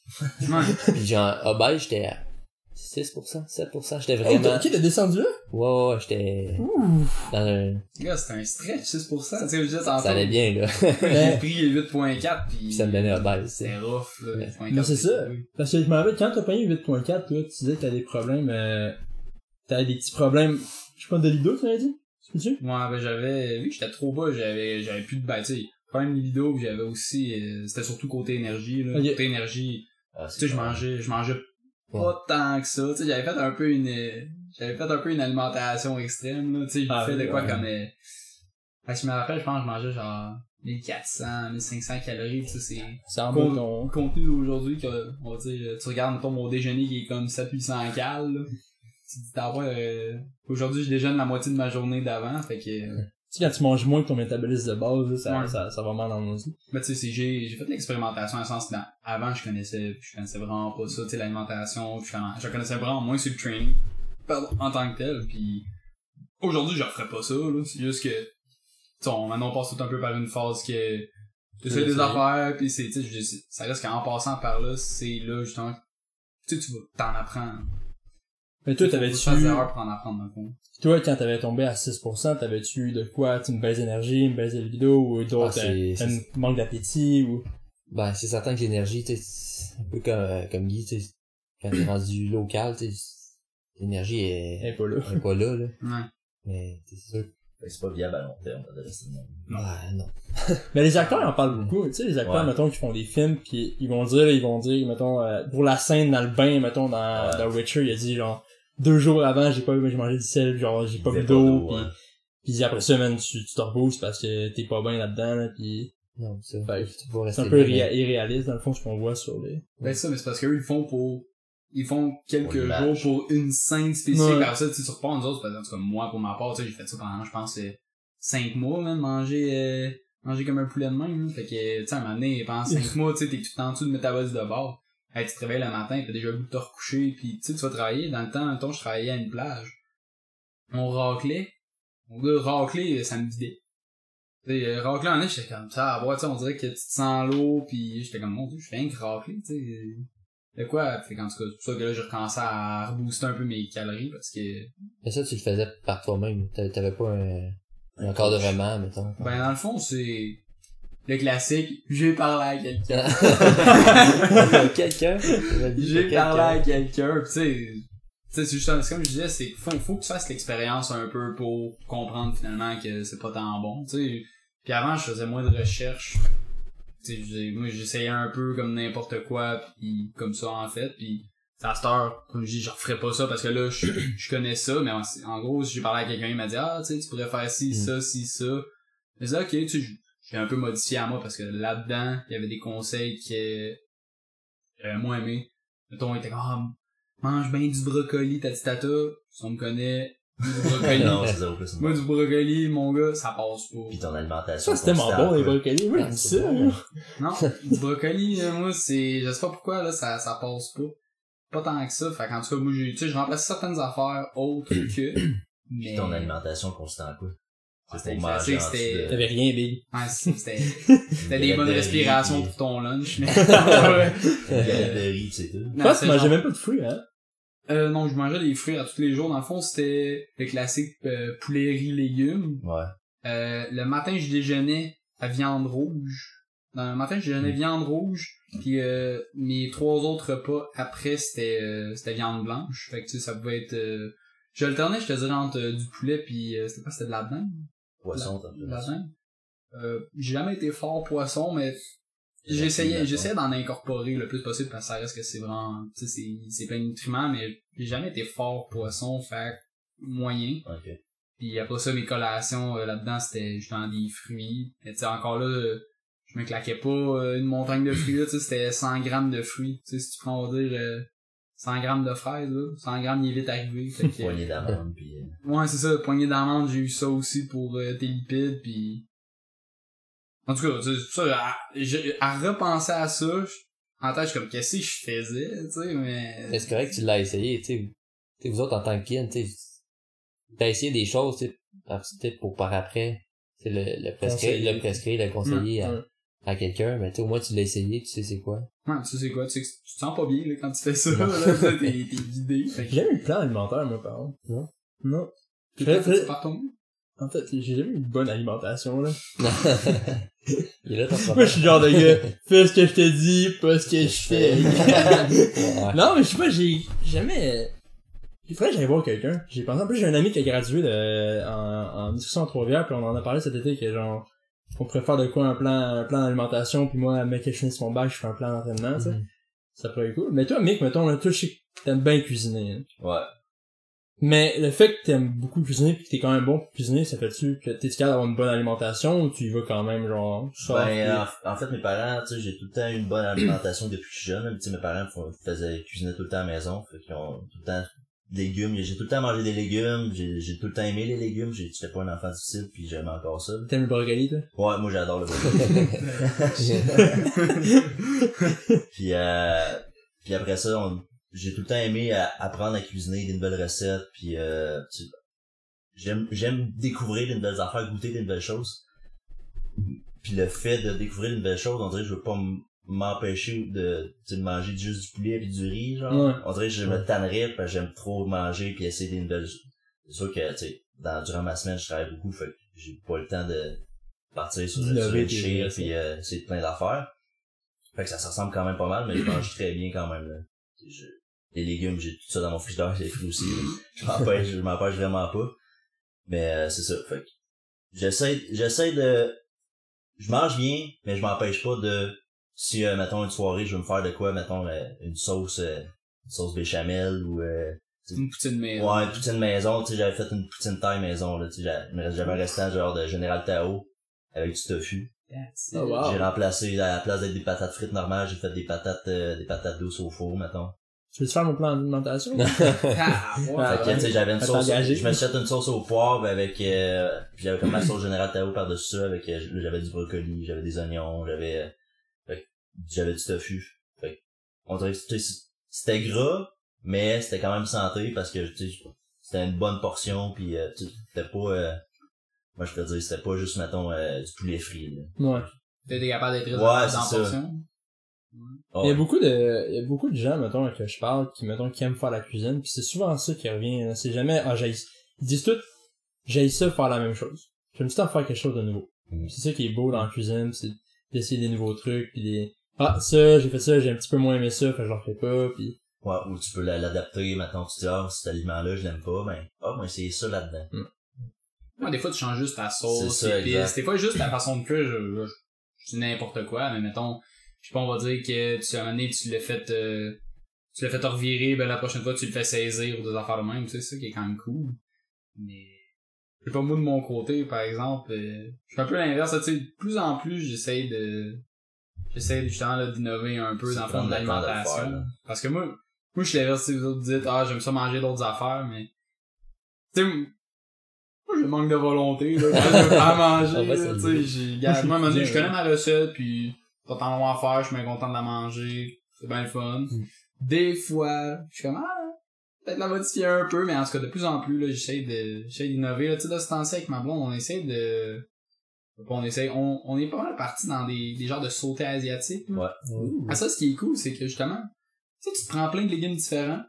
Puis genre, obèse, j'étais à 6%, 7%, j'étais vraiment... t'as- ok, t'as descendu là? Ouais, ouais, ouais, j'étais Ouh. dans un... Gars, c'est un stretch, 6%. Tu sais, je disais tantôt. Ça allait bien, là. J'ai pris 8.4 pis. Puis ça me donnait tu sais. C'est rough, là. Ouais. 8.4, Mais c'est ça. Parce que je me rappelle, quand t'as payé 8.4, toi, tu disais que t'as des problèmes, euh, t'avais des petits problèmes, je sais pas, de libido, tu m'avais dit? Tu Moi, ben, j'avais, oui, j'étais trop bas, j'avais, j'avais plus de, ben, tu sais, problème libido, pis j'avais aussi, euh, c'était surtout côté énergie, là. Ok. Côté énergie, Ah, tu sais, je mangeais, je mangeais pas tant que ça, tu sais, j'avais fait un peu une, j'avais fait un peu une alimentation extrême, là, tu sais, j'ai Ah, fait de quoi ouais. comme, euh, fait que je me rappelle, je pense que je mangeais genre 1400, 1500 calories, tu sais, c'est, C'est en Con- ton... contenu d'aujourd'hui que on va dire tu regardes mettons mon déjeuner qui est comme 700 cal là. tu te dis t'as pas euh, aujourd'hui je déjeune la moitié de ma journée d'avant fait que euh, sais, quand tu manges moins que ton métabolisme de base, là, ça, Ouais. ça, ça va mal dans mon aussi. mais tu sais j'ai j'ai fait de l'expérimentation dans le sens que dans- avant je connaissais je connaissais vraiment pas ça tu sais l'alimentation je, je connaissais vraiment moins sur le training pardon, en tant que tel puis aujourd'hui je referais pas ça là c'est juste que tu sais, on, maintenant on passe tout un peu par une phase que tu fais des affaires puis c'est tu sais ça reste qu'en passant par là c'est là justement tu sais tu vas t'en apprends Mais toi, t'avais-tu... des erreurs pour en apprendre dans le fond Toi, quand t'avais tombé à 6%, t'avais-tu eu de quoi? Tu une baisse d'énergie, une baisse de libido, ou Ah, d'autres, c'est- un, un manque d'appétit, ou... Ben, c'est certain que l'énergie, c'est un peu comme, euh, comme Guy, tu sais, quand t'es rendu local, tu sais, l'énergie est, Elle est pas là. est pas là, là. ouais Mais, c'est sûr. C'est pas viable à long terme de rester de même. Non. Ah, non. Mais les acteurs ils en parlent beaucoup, tu sais, les acteurs, Ouais. mettons, qui font des films, puis ils vont dire, ils vont dire, mettons, euh, pour la scène dans le bain, mettons, dans, Ouais. dans Witcher, il a dit, genre, deux jours avant, j'ai pas j'ai mangé du sel, genre, j'ai pas bu d'eau, ouais. pis, pis après ça, man, tu, tu te reboostes parce que t'es pas bien là-dedans, là, pis Non, tu vas c'est un peu irré- irréaliste, dans le fond, ce qu'on voit sur les... ben ça mais c'est parce qu'eux ils font pour ils font quelques jours pour une scène spécifique Ouais. par ça tu repars nous autres par exemple comme moi pour ma part tu sais j'ai fait ça pendant je pense cinq mois même manger euh, manger comme un poulet de même là. fait que tu sais à un moment donné pendant cinq mois tu sais t'es tout en dessous de métabolisme de bord Hey, tu te réveilles le matin, t'as déjà le goût de te recoucher, puis tu sais, tu vas travailler. Dans le temps, mettons, je travaillais à une plage. On raclait. Mon gars, racler, ça me vidait. Tu sais, euh, racler en est, j'étais comme ça, à boire, tu sais, on dirait que tu te sens l'eau, puis j'étais comme, mon dieu, je fais rien que racler, tu sais. De quoi? Fait qu'en tout cas, c'est pour ça que là, j'ai recommencé à rebooster un peu mes calories, parce que, Mais ça, tu le faisais par toi-même. T'a- T'avais pas un, un encadrement, mettons. ben, dans le fond, c'est le classique, j'ai parlé à quelqu'un. quelqu'un? J'ai parlé à quelqu'un, tu sais, tu sais, c'est juste, comme je disais, c'est faut, faut que tu fasses l'expérience un peu pour comprendre finalement que c'est pas tant bon, tu sais. Puis avant, je faisais moins de recherches tu sais, moi, j'essayais un peu comme n'importe quoi, puis comme ça, en fait, puis à cette heure, comme je dis, je referais pas ça parce que là, je, je connais ça, mais en, en gros, si j'ai parlé à quelqu'un, il m'a dit, ah, tu sais, tu pourrais faire ci, Mm. ça, ci, ça. Je disais, ok, tu un peu modifié à moi parce que là-dedans, il y avait des conseils que j'avais moins aimé. Mettons, il était comme, ah, mange bien du brocoli, tati tata. Si on me connaît, du brocoli. non, plus. Moi, du brocoli, mon gars, ça passe Puis pas. ton alimentation. Ça, c'est tellement bon, les brocolis. Moi, Ah, ça. bon. Non, du brocoli, moi, c'est, je sais pas pourquoi, là, ça, ça passe pas. Pas tant que ça. Fait qu'en tout cas, moi, j'ai, tu sais, je remplace certaines affaires autres que, mais... Puis ton alimentation constante, quoi? C'était c'était- T'avais rien, Big. Ouais, c'était, c'était des bonnes respirations pour ton lunch, mais... De riz, pis c'est tout. Je Non, pense que c'est tu mangeais même pas de fruits, hein? Euh, non, je mangeais des fruits à tous les jours. Dans le fond, c'était le classique euh, poulet, riz, légumes. Ouais. Euh, le matin, je déjeunais à viande rouge. Dans le matin, je déjeunais Mm. viande rouge. Puis euh, mes trois autres repas après, c'était euh, c'était viande blanche. Fait que tu sais, ça pouvait être... Euh... J'alternais, je te dirais, entre euh, du poulet puis... Euh, c'était quoi? C'était de la dinde? Poisson, la dinde? Euh, j'ai jamais été fort poisson, mais j'essayais j'essayais d'en incorporer le plus possible parce que ça reste que c'est vraiment... Tu sais, c'est- plein de nutriments, mais j'ai jamais été fort poisson, fait moyen. Ok. Puis après ça, mes collations euh, là-dedans, c'était justement des fruits. Mais tu sais, encore là, euh, je me claquais pas euh, une montagne de fruits, là, tu sais, c'était 100 grammes de fruits. Tu sais, si tu prends, on va dire, euh, 100 grammes de fraises, là, 100 grammes, il est vite arrivé. Fait que, Poignée d'amandes, pis... euh, ouais, c'est ça, poignée d'amandes, j'ai eu ça aussi pour euh, tes lipides, puis... En tout cas, tu sais, ça, à, à repenser à ça, je- en tête, je suis comme, qu'est-ce que je faisais, tu sais, mais... C'est correct que tu l'as essayé, tu sais. Tu sais, vous autres, en tant que kin, tu sais, t'as essayé des choses, tu sais, par- peut-être pour par après, tu sais, le, le prescrire, le prescrire, le conseiller à. À quelqu'un, mais tu sais, au moins tu l'as essayé, tu sais c'est quoi. Ouais, tu sais c'est quoi, tu sais que tu te sens pas bien, là, quand tu fais ça, là, t'es, t'es guidé, fait que... J'ai jamais eu de plan alimentaire, moi, par contre. Non? Non. Tu fais faudrait- par ton En fait, j'ai jamais eu une bonne alimentation, là. Il est là ton problème. Moi, je suis le genre de gars, fais ce que je te dis, pas ce que je fais. Non, mais je sais pas, j'ai jamais... Il faudrait que j'aille voir quelqu'un. J'ai pensé, en plus, j'ai un ami qui a gradué de, en, en Trois-Rivières, puis on en a parlé cet été, que genre, on pourrait faire de quoi un plan, un plan d'alimentation, puis moi, mec, que je finisse mon bac, je fais un plan d'entraînement, tu sais. Mhm. Ça pourrait être cool. Mais toi, Mick, mettons, là, toi, je sais que t'aimes bien cuisiner. hein. Ouais. Mais le fait que t'aimes beaucoup cuisiner pis que t'es quand même bon pour cuisiner, ça fait-tu que t'es capable d'avoir une bonne alimentation ou tu y vas quand même genre soft, Ben, en, en fait, mes parents, tu sais, j'ai tout le temps eu une bonne alimentation depuis que je suis jeune. Tu sais, mes parents font- faisaient cuisiner tout le temps à la maison. Fait qu'ils ont tout le temps légumes. J'ai tout le temps mangé des légumes. J'ai, j'ai tout le temps aimé les légumes. J'ai, j'étais pas un enfant difficile puis j'aime encore ça. T'aimes le brocoli, toi? Ouais, moi j'adore le brocoli. puis, euh, puis après ça, on- j'ai tout le temps aimé à- apprendre à cuisiner des nouvelles recettes. Puis, euh, tu- j'aime, j'aime découvrir des nouvelles affaires, goûter des nouvelles choses. Puis le fait de découvrir une nouvelle chose, on dirait que je veux pas m- m'empêcher de, de manger juste du poulet et du riz, genre. Ouais. On dirait que je me tannerais parce que j'aime trop manger puis essayer des nouvelles C'est sûr que, tu sais, dans, durant ma semaine, je travaille beaucoup, fait que j'ai pas le temps de partir sur, chire recettes. puis euh, essayer plein d'affaires. Fait que ça se ressemble quand même pas mal, mais je mange très bien quand même, là. Je- les légumes, j'ai tout ça dans mon frigidaire, j'ai fruits aussi. là. Je m'empêche, je m'empêche vraiment pas. Mais euh, c'est ça, fait que j'essaie, j'essaie de, je mange bien, mais je m'empêche pas de, si, euh, mettons, une soirée, je veux me faire de quoi, mettons, euh, une sauce, euh, une sauce béchamel ou, euh, Une poutine mais Ouais, une poutine maison, tu sais, j'avais fait une poutine taille maison, là, tu sais, j'avais un restant genre de Général Tao avec du tofu. Oh, wow. J'ai remplacé, à la place d'être des patates frites normales, j'ai fait des patates, euh, des patates douces au four, mettons. Tu veux faire mon plan d'alimentation? Ah. Ah, fait que, ouais. tu sais, j'avais une sauce, je me suis fait une sauce au poivre avec, euh, puis j'avais comme ma sauce Général Tao par-dessus ça, avec, euh, là, j'avais du brocoli, j'avais des oignons, j'avais, euh, j'avais du tofu. Fait que, on dirait que tu sais, c'était gras, mais c'était quand même santé parce que, tu sais, c'était une bonne portion puis euh, tu sais, c'était pas, euh, moi je peux dire, c'était pas juste, mettons, euh, du poulet frit, là. Ouais. T'étais capable d'être Ouais, c'est dans ça. la portion. Oh, Il y a beaucoup de, il y a beaucoup de gens, mettons, que je parle, qui, mettons, qui aiment faire la cuisine, puis c'est souvent ça qui revient, là. c'est jamais, ah, j'ai, ils disent tout, j'ai ça faire la même chose. J'aime tout le temps faire quelque chose de nouveau. Mhm. C'est ça qui est beau dans la cuisine, c'est d'essayer des nouveaux trucs, puis des, ah, ça, j'ai fait ça, j'ai un petit peu moins aimé ça, fait que je le refais pas, puis Ouais, ou tu peux la- l'adapter, maintenant tu dis, ah, cet aliment-là, je l'aime pas, ben, ah, moi, c'est ça là-dedans. Ouais, des fois, tu changes juste ta sauce, C'est ça, épices. Des fois, juste ta façon de cuire, je, je, je dis n'importe quoi, mais mettons, je sais pas, on va dire que tu, moment donné, tu l'as fait, euh, tu l'as fait revirer, ben la prochaine fois, tu le fais saisir ou des affaires de même, tu sais, c'est ça qui est quand même cool. Mais, je sais pas, moi, de mon côté, par exemple, euh, je fais un peu l'inverse, tu sais, de plus en plus, j'essaye de, j'essaie justement, là, d'innover un peu dans le fond de faire, l'alimentation. là. Parce que moi, moi, je suis l'inverse, si vous autres dites, ah, j'aime ça manger d'autres affaires, mais, tu sais, moi, je manque de volonté, là, je veux faire manger, là, tu sais, j'ai, moi, à un moment donné, je connais ma recette, puis pas tant long à faire, je suis bien content de la manger, c'est bien le fun. Mm. Des fois, je suis comme, ah, peut-être la modifier un peu, mais en tout cas, de plus en plus, là, j'essaie de, j'essaie d'innover, là, tu sais, de ce temps-ci avec ma blonde, on essaie de, pas on essaie, on, on est pas mal parti dans des, des genres de sautés asiatiques, là. Ouais. Ah, ça, ce qui est cool, c'est que justement, tu sais, tu te prends plein de légumes différents.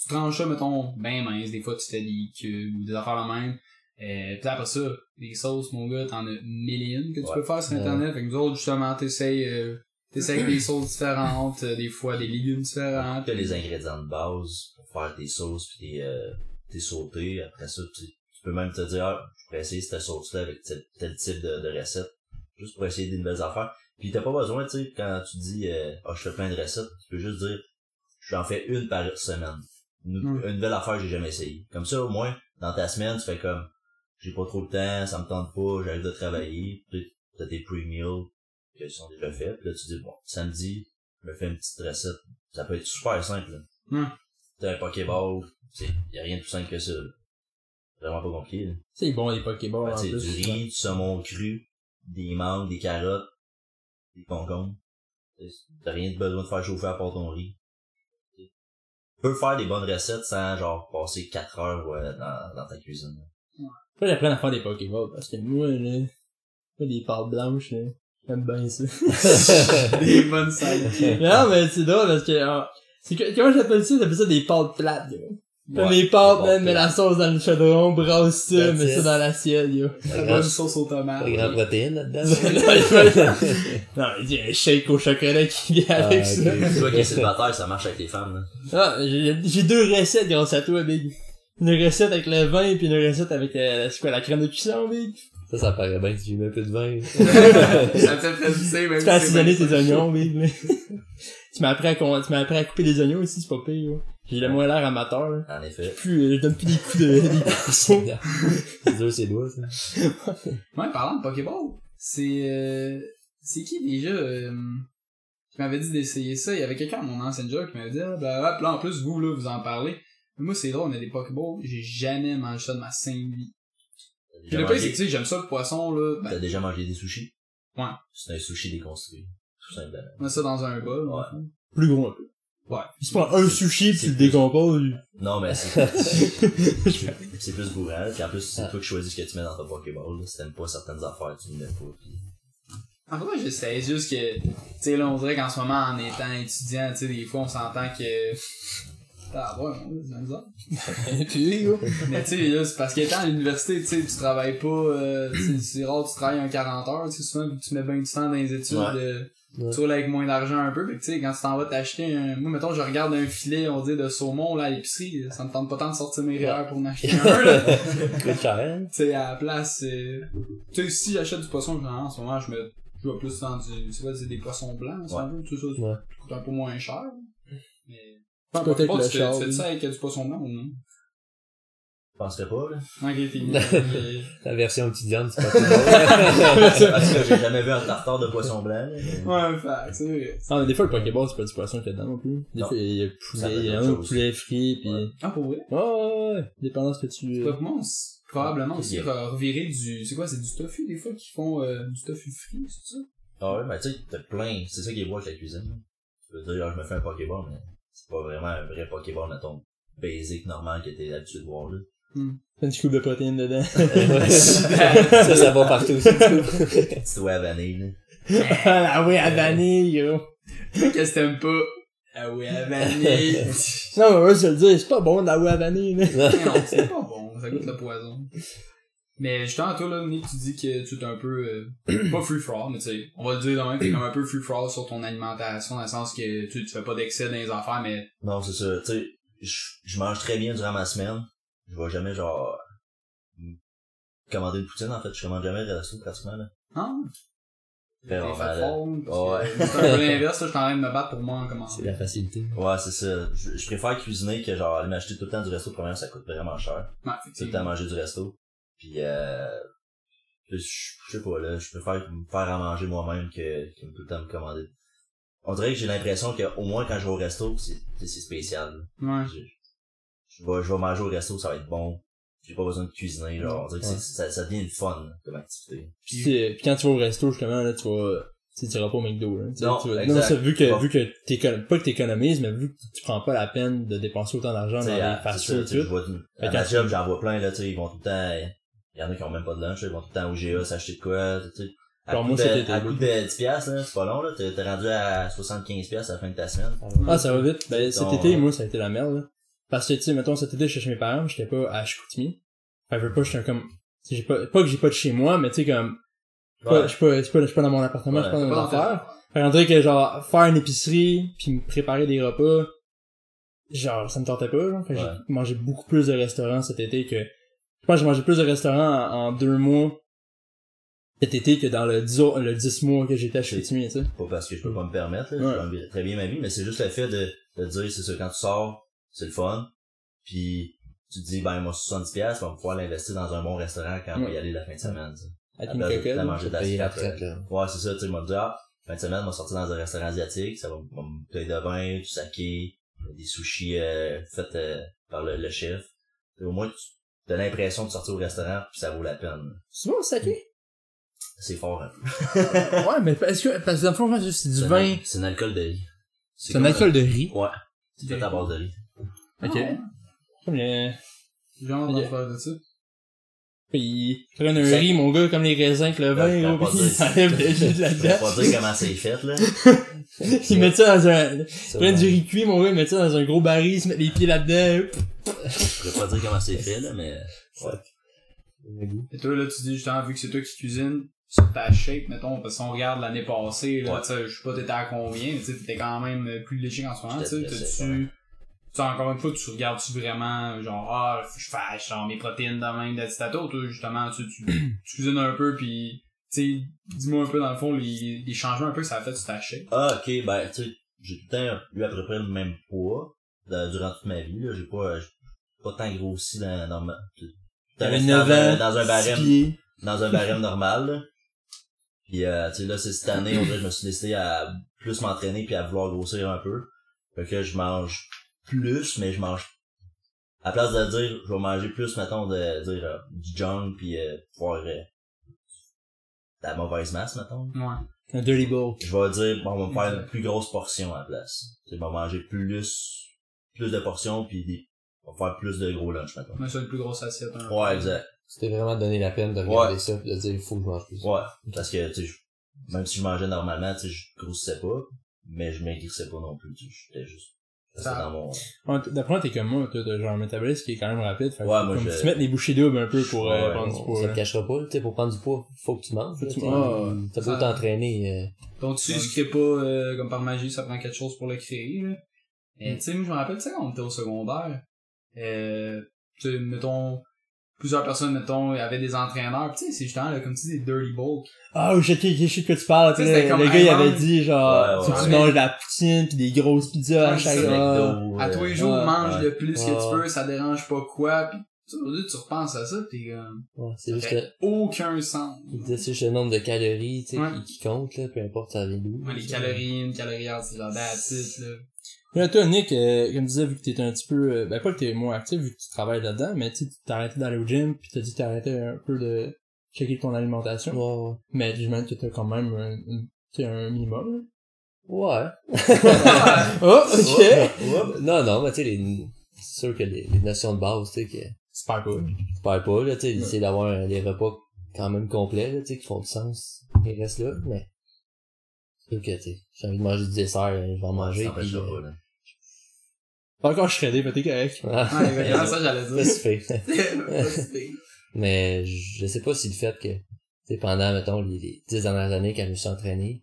Tu tranches ça, mettons, ben mince. Des fois, tu fais des cubes ou des affaires de même. Euh, puis après ça, les sauces, mon gars, t'en as mille que tu Ouais. peux faire sur Ouais. Internet. Fait que nous autres, justement, t'essayes, euh, t'essayes des sauces différentes, euh, des fois des légumes différents. T'as les ingrédients de base pour faire tes sauces pis tes, euh, tes sautés. Après ça, tu, tu peux même te dire, ah, je pourrais essayer cette sauce-là avec tel, tel type de, de recette. Juste pour essayer des nouvelles affaires. Puis t'as pas besoin, tu sais, quand tu dis, euh, ah, je fais plein de recettes, tu peux juste dire, j'en fais une par semaine. Une, Mm. une nouvelle affaire que j'ai jamais essayé. Comme ça, au moins, dans ta semaine, tu fais comme, j'ai pas trop le temps, ça me tente pas, j'arrive de travailler, t'as tes pre-meals qui sont déjà faits, puis là tu dis, bon, samedi, je me fais une petite recette. Ça peut être super simple, là. Mm. T'as un Pokéball, sais, y a rien de plus simple que ça, là. Vraiment pas compliqué, là. C'est bon, les Pokéballs, Ben, en tu sais, plus. du riz, du saumon cru, des mangues, des carottes, des concombres. Tu sais, T'as rien de besoin de faire chauffer à part ton riz. Tu peux faire des bonnes recettes sans, genre, passer 4 heures ouais, dans, dans ta cuisine. là. Faut que j'apprenne à faire des Pokéballs, parce que moi, là, fais des pâtes blanches, là, j'aime bien ça. des bonnes sidekicks. non, mais c'est drôle, parce que, ah, c'est que, comment j'appelle ça? J'appelle ça des pâtes plates. Ouais, mes pâtes, man, mets la sauce dans le chaudron, brasse ça, mets ça dans l'assiette, yo. La Pas bonne grand, sauce aux tomates. pas grand protéine là-dedans. non, il dit un shake au chocolat qui vient Ah, avec ok. ça. Toi qui es célibataire, ça marche avec les femmes, là. Ah, j'ai deux recettes grâce à toi, Big. Une recette avec le vin, puis une recette avec, euh, c'est quoi, la crème de cuisson, Big? Ça, ça paraît bien si j'ai mis un peu de vin. ça te fait frisser, même Tu fais assaisonner tes oignons, Big, là. Tu m'as appris à, con- tu m'as appris à couper des oignons aussi, c'est pas pire. J'ai le moins l'air amateur, là. En effet. Plus, euh, je donne plus des coups de, des coups de poisson. C'est dur ses doigts, ça. Ouais, parlant de Pokéball, c'est euh, c'est qui déjà euh, qui m'avait dit d'essayer ça? Il y avait quelqu'un à mon ancien job qui m'avait dit ah, bah, là en plus vous là vous en parlez. Mais moi c'est drôle, on a des Pokéballs, j'ai jamais mangé ça de ma sainte vie. Puis le pire c'est que tu sais, j'aime ça le poisson là, ben, t'as déjà mangé des sushis? Ouais. C'est un sushi déconstruit. Tout simplement. on met ça dans un bol. Ouais. Plus gros un peu. Ouais. Il se prend un sushi pis c'est tu le décomposes. Non, mais c'est, c'est- c'est plus bourrant, puis en plus, c'est Ah. toi qui choisis ce que tu mets dans ta Pokéball. Si t'aimes pas certaines affaires, tu ne mets pas, puis... En fait, moi, j'essaie juste que, tu sais, là, on dirait qu'en ce moment, en étant étudiant, tu sais, des fois, on s'entend que, ah, ouais, on c'est bizarre. puis, yo. Mais tu sais, là, c'est parce qu'étant à l'université, tu sais, tu travailles pas, euh, tu sais, c'est rare tu travailles un 40 heures, tu sais, souvent, tu mets bien du temps dans les études, Ouais. euh, Ouais. tu roules avec moins d'argent un peu, pis tu sais, quand tu t'en vas t'acheter un, moi, mettons, je regarde un filet, on dit, de saumon, là, à l'épicerie, ça me tente pas tant de sortir mes REER pour en acheter un, là. Coûte cher? Tu sais, à la place, euh, tu sais, si j'achète du poisson, genre, en ce moment, je me, je vais plus dans du, c'est quoi, c'est des poissons blancs, si Ouais. tout ça, ça Ouais. coûte un peu moins cher. Mais, C'est Enfin, pas, tu fais, ça avec du poisson blanc ou non? Je penserais pas, là. Ok, fini. La version étudiante du Pokéball. Parce que j'ai jamais vu un tartare de poisson blanc, ouais, fait, c'est vrai. Ah, mais des fois, le Pokéball, c'est pas du poisson qu'il y a dedans non plus. Des Non. fois, il y a poulet, il y a un poulet frit, pis... Ah, pour vrai? Ouais, ouais, ouais. Dépendant de ce que tu... Pas c'est probablement aussi revirer du, c'est quoi, c'est du tofu, des fois, qui font, euh, du tofu frit, c'est ça? Ah ouais, mais tu sais, t'as plein, c'est ça qui est beau avec la cuisine. Tu peux dire, je me fais un Pokéball, mais c'est pas vraiment un vrai Pokéball, mettons, basic, normal, que t'es habitué de voir, là. Fais une scoop de protéines dedans. ça, ça va partout aussi, du coup. Petite oie à vanille, là. ah oui, à vanille, yo. Qu'est-ce que t'aimes pas? Ah oui, à vanille. Non, mais moi, je vais le dire, c'est pas bon de la à vanille, là. Mais non, c'est pas bon, ça goûte le poison. Mais justement, toi, là, Nick, tu dis que tu es un peu, euh, pas free for all, mais tu sais, on va le dire dans même, t'es comme un peu free for all sur ton alimentation, dans le sens que tu, tu fais pas d'excès dans les affaires, mais Non, c'est ça, tu sais, je je mange très bien durant ma semaine. Je vais jamais, genre, m- commander une poutine, en fait. Je commande jamais de resto, pratiquement, là. ah, là. fort, parce Ouais. que C'est un peu l'inverse, là, je suis en train de me battre pour moi en C'est commander. la facilité. Ouais, c'est ça. Je, je préfère cuisiner que genre aller m'acheter tout le temps du resto. Premièrement, ça coûte vraiment cher. Ouais, Tout le temps manger du resto. Puis euh, je, je sais pas là, je préfère me faire à manger moi-même que, que tout le temps me commander. On dirait que j'ai l'impression que au moins quand je vais au resto, c'est c'est c'est spécial. Ouais. Je, je vais je vais manger au resto, ça va être bon. J'ai pas besoin de cuisiner, genre, on dirait que Ouais. c'est- ça, ça devient une fun comme activité. Puis, c'est- puis quand tu vas au resto, justement, là, tu vas, tu sais, tu iras pas au McDo, là. Tu sais, Non, tu vas- exact. non, ça, vu que, Bon. vu que t'économises, pas que t'économises, mais vu que tu prends pas la peine de dépenser autant d'argent dans les à- fast c'est ça, food t'sais, et je tout. vois une- Fait à quand ma tu- job, j'en vois plein, là, tu sais, ils vont tout le temps, il y en a qui ont même pas de lunch, là, ils vont tout le temps au GA s'acheter de quoi, tu sais. À Genre, coup moi, de, cet été, à coup de 10 piastres, là, c'est pas long, là, t'es t'es rendu à 75 piastres à la fin de ta semaine. Ah, ça va vite. Ben, cet été, moi, ça a été la merde, là. Parce que, tu sais, mettons, cet été, j'étais chez mes parents, j'étais pas à Chicoutimi. Que je veux pas, j'étais comme, j'ai pas, pas que j'ai pas de chez moi, mais tu sais, comme, je suis pas- Ouais. je suis pas, je suis pas, dans mon appartement, je suis pas Ouais, dans mon affaires. Fait qu'on dirait que, genre, faire une épicerie, puis me préparer des repas, genre, ça me tentait pas, genre. Fait que Ouais. j'ai mangé beaucoup plus de restaurants cet été que, je pense que j'ai mangé plus de restaurants en, en deux mois cet été que dans le 10, au- le 10 mois que j'étais à Chicoutimi, tu sais. Pas parce que je peux pas me permettre, là, Ouais. je gagne très bien ma vie, mais c'est juste le fait de, de dire, c'est ça, quand tu sors, c'est le fun, puis tu te dis, ben, moi, 70 piastres, on va pouvoir l'investir dans un bon restaurant quand on va y aller la fin de semaine, tu sais. Avec une de manger de la traite, là. Ouais, c'est ça, tu sais, moi, dire, ah, fin de semaine, on va sortir dans un restaurant asiatique, ça va, me payer de vin, du saké, des sushis, euh, faits, euh, par le, le chef. Et au moins, tu as l'impression de sortir au restaurant, puis ça vaut la peine. C'est bon, saké? C'est fort, un peu. ouais, mais est-ce que, parce que dans le fond, c'est du vin, C'est un alcool de riz. c'est un alcool de riz. Ouais. C'est fait à base de riz. Ok. Ah, Comme les, J'ai faire de ça. Puis, ils prennent un Ça- riz, mon gars, comme les raisins avec le vin, gros, pas pis ils dire. enlèvent le jus de Je pas dire comment c'est fait, là. Ils mettent ça dans un, ils prennent du riz cuit, mon gars, ils mettent ça dans un gros baril, ils se mettent les pieds là-dedans. Je pourrais pas dire comment c'est fait, là, mais... Ouais. Le. Et toi, là, tu dis justement, vu que c'est toi qui cuisines, sur ta shape, mettons, parce qu'on regarde l'année passée, là, Ouais. tu sais, je sais pas t'étais à combien, mais tu sais, t'étais quand même plus léché qu'en ce moment, tu sais, t'as-tu, tu sais, encore une fois, tu regardes-tu vraiment, genre, ah, je fasse, genre, mes protéines de même d'atitato, toi, justement, tu, tu, tu cuisines un peu, pis, tu sais, dis-moi un peu, dans le fond, les, les changements un peu que ça a fait sur ta shape. Ah, ok, ben, tu sais, j'ai tout le temps eu à peu près le même poids de- durant toute ma vie, là. J'ai pas, j'ai pas tant grossi dans, dans ma... T'avais dans 9 un- ans, dans un 6 barème, pieds. dans un barème normal, là. Puis, euh, tu sais, là, c'est cette année, on dirait je me suis décidé à plus m'entraîner puis à vouloir grossir un peu. Fait que je mange plus, mais je mange... À place de dire, je vais manger plus, mettons, de dire euh, du junk puis euh, pouvoir... euh, de la mauvaise masse, mettons. Ouais. Un dirty bowl. Je vais dire, bon, on va me faire une plus grosse portion à la place. Tu vais manger plus, plus de portions puis des, on va faire plus de gros lunch, mettons. Mais ça, une plus grosse assiette, peu. Ouais, exact. C'était vraiment donné la peine de regarder ça pis de dire, il faut que je mange plus. Ouais. Parce que, tu sais, je- même si je mangeais normalement, tu sais, je grossissais pas, mais je maigrissais pas non plus, tu sais, j'étais juste, Ça- D'après moi, t'es comme moi, toi, t'as genre un métabolisme qui est quand même rapide. Fait que Ouais, faut moi, comme je- tu mets les bouchées doubles un peu pour euh, Ouais, prendre du poids. ça te cachera pas, tu sais, pour prendre du poids, faut que tu manges. Faut tu manges. T'as Ça- beau t'entraîner, euh, Donc tu sais, je crée pas euh, comme par magie, ça prend quelque chose pour le créer. Là. Et tu sais, moi je me rappelle, tu sais, quand on était au secondaire, euh, tu sais, mettons, plusieurs personnes, mettons, avaient des entraîneurs, pis tu sais, c'est justement, là, comme tu dis, des dirty bulk. Ah, je sais, je sais de quoi tu parles. Tu sais, Le, comme le gars, il avait dit, genre, Ouais, faut que ouais. tu manges de la poutine pis des grosses pizzas à chaque ah. À euh, tous les jours, ouais, mange ouais. le plus que tu peux, ça dérange pas quoi, pis tu, aujourd'hui, tu repenses à ça, pis t'es comme, ouais, c'est ça juste fait que, aucun sens. c'est juste le nombre de calories, tu sais, Ouais. qui, qui compte, là, peu importe ça vient d'où. Ouais, les calories, une calorie, c'est genre là. Là, toi, Nick, euh, comme tu disais, vu que t'étais un petit peu, euh, ben pas que t'es moins actif, vu que tu travailles là-dedans, mais tu sais, t'as arrêté d'aller au gym, pis t'as dit que arrêté un peu de checker ton alimentation. Ouais, ouais. Mais j'imagine que t'as quand même un, un- un minimum. Ouais. là. oh, ok! Ouais. Non, non, mais tu sais, les, c'est sûr que les, les notions de base, tu sais, que C'est pas cool. tu perds pas, là, tu sais, Ouais. c'est d'avoir des repas quand même complets, là, tu sais, qui font du sens. Ils restent là, mais, sûr que, tu sais, j'ai envie de manger du dessert, euh, je vais en manger, Ça puis, t'empêchera euh, pas, là. Pas encore shreddé, mais t'es correct. ah, Ouais, ça, j'allais pas dire. Pas. Mais je sais pas si le fait que, tu pendant, mettons, les, les dix dernières années quand je me suis entraîné,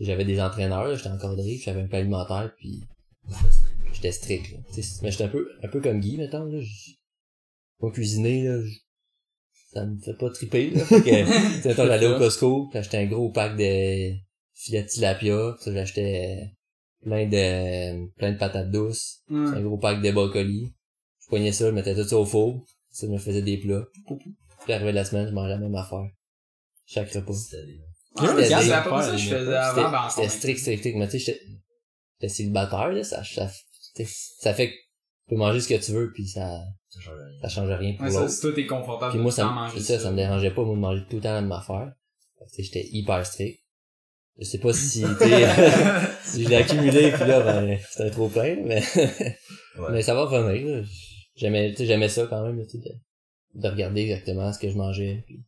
j'avais des entraîneurs, là, j'étais encadré, puis j'avais un plan alimentaire, puis j'étais strict, là. Mais j'étais un peu, un peu comme Guy, mettons, là. Moi, cuisiner, là, j- ça me fait pas triper, là. Fait que, j'allais au Costco, puis j'achetais un gros pack de filets de tilapia, ça, j'achetais plein de, plein de patates douces, un gros pack de brocolis. Je poignais ça, je mettais tout ça au four, ça me faisait des plats. Puis arrivé la semaine, je mangeais la même affaire. Chaque repas. Ouais, C'était c'est ça que je faisais avant. ben, C'était strict, strict, strict. Mais tu sais, j'étais j'étais célibataire, là, ça, ça, ça fait que tu peux manger ce que tu veux, puis ça, Ça change rien. ça change rien pour Ouais, ça, l'autre. si toi t'es confortable Puis moi, ça, ça, ça me dérangeait pas, moi, de manger tout le temps la même affaire. J'étais hyper strict. Je sais pas si, tu sais, si je l'ai accumulé, puis là, ben, c'était trop plein, mais, Ouais. mais ça va venir, là. J'aimais, tu sais, j'aimais ça quand même, tu sais, de, de regarder exactement ce que je mangeais, puis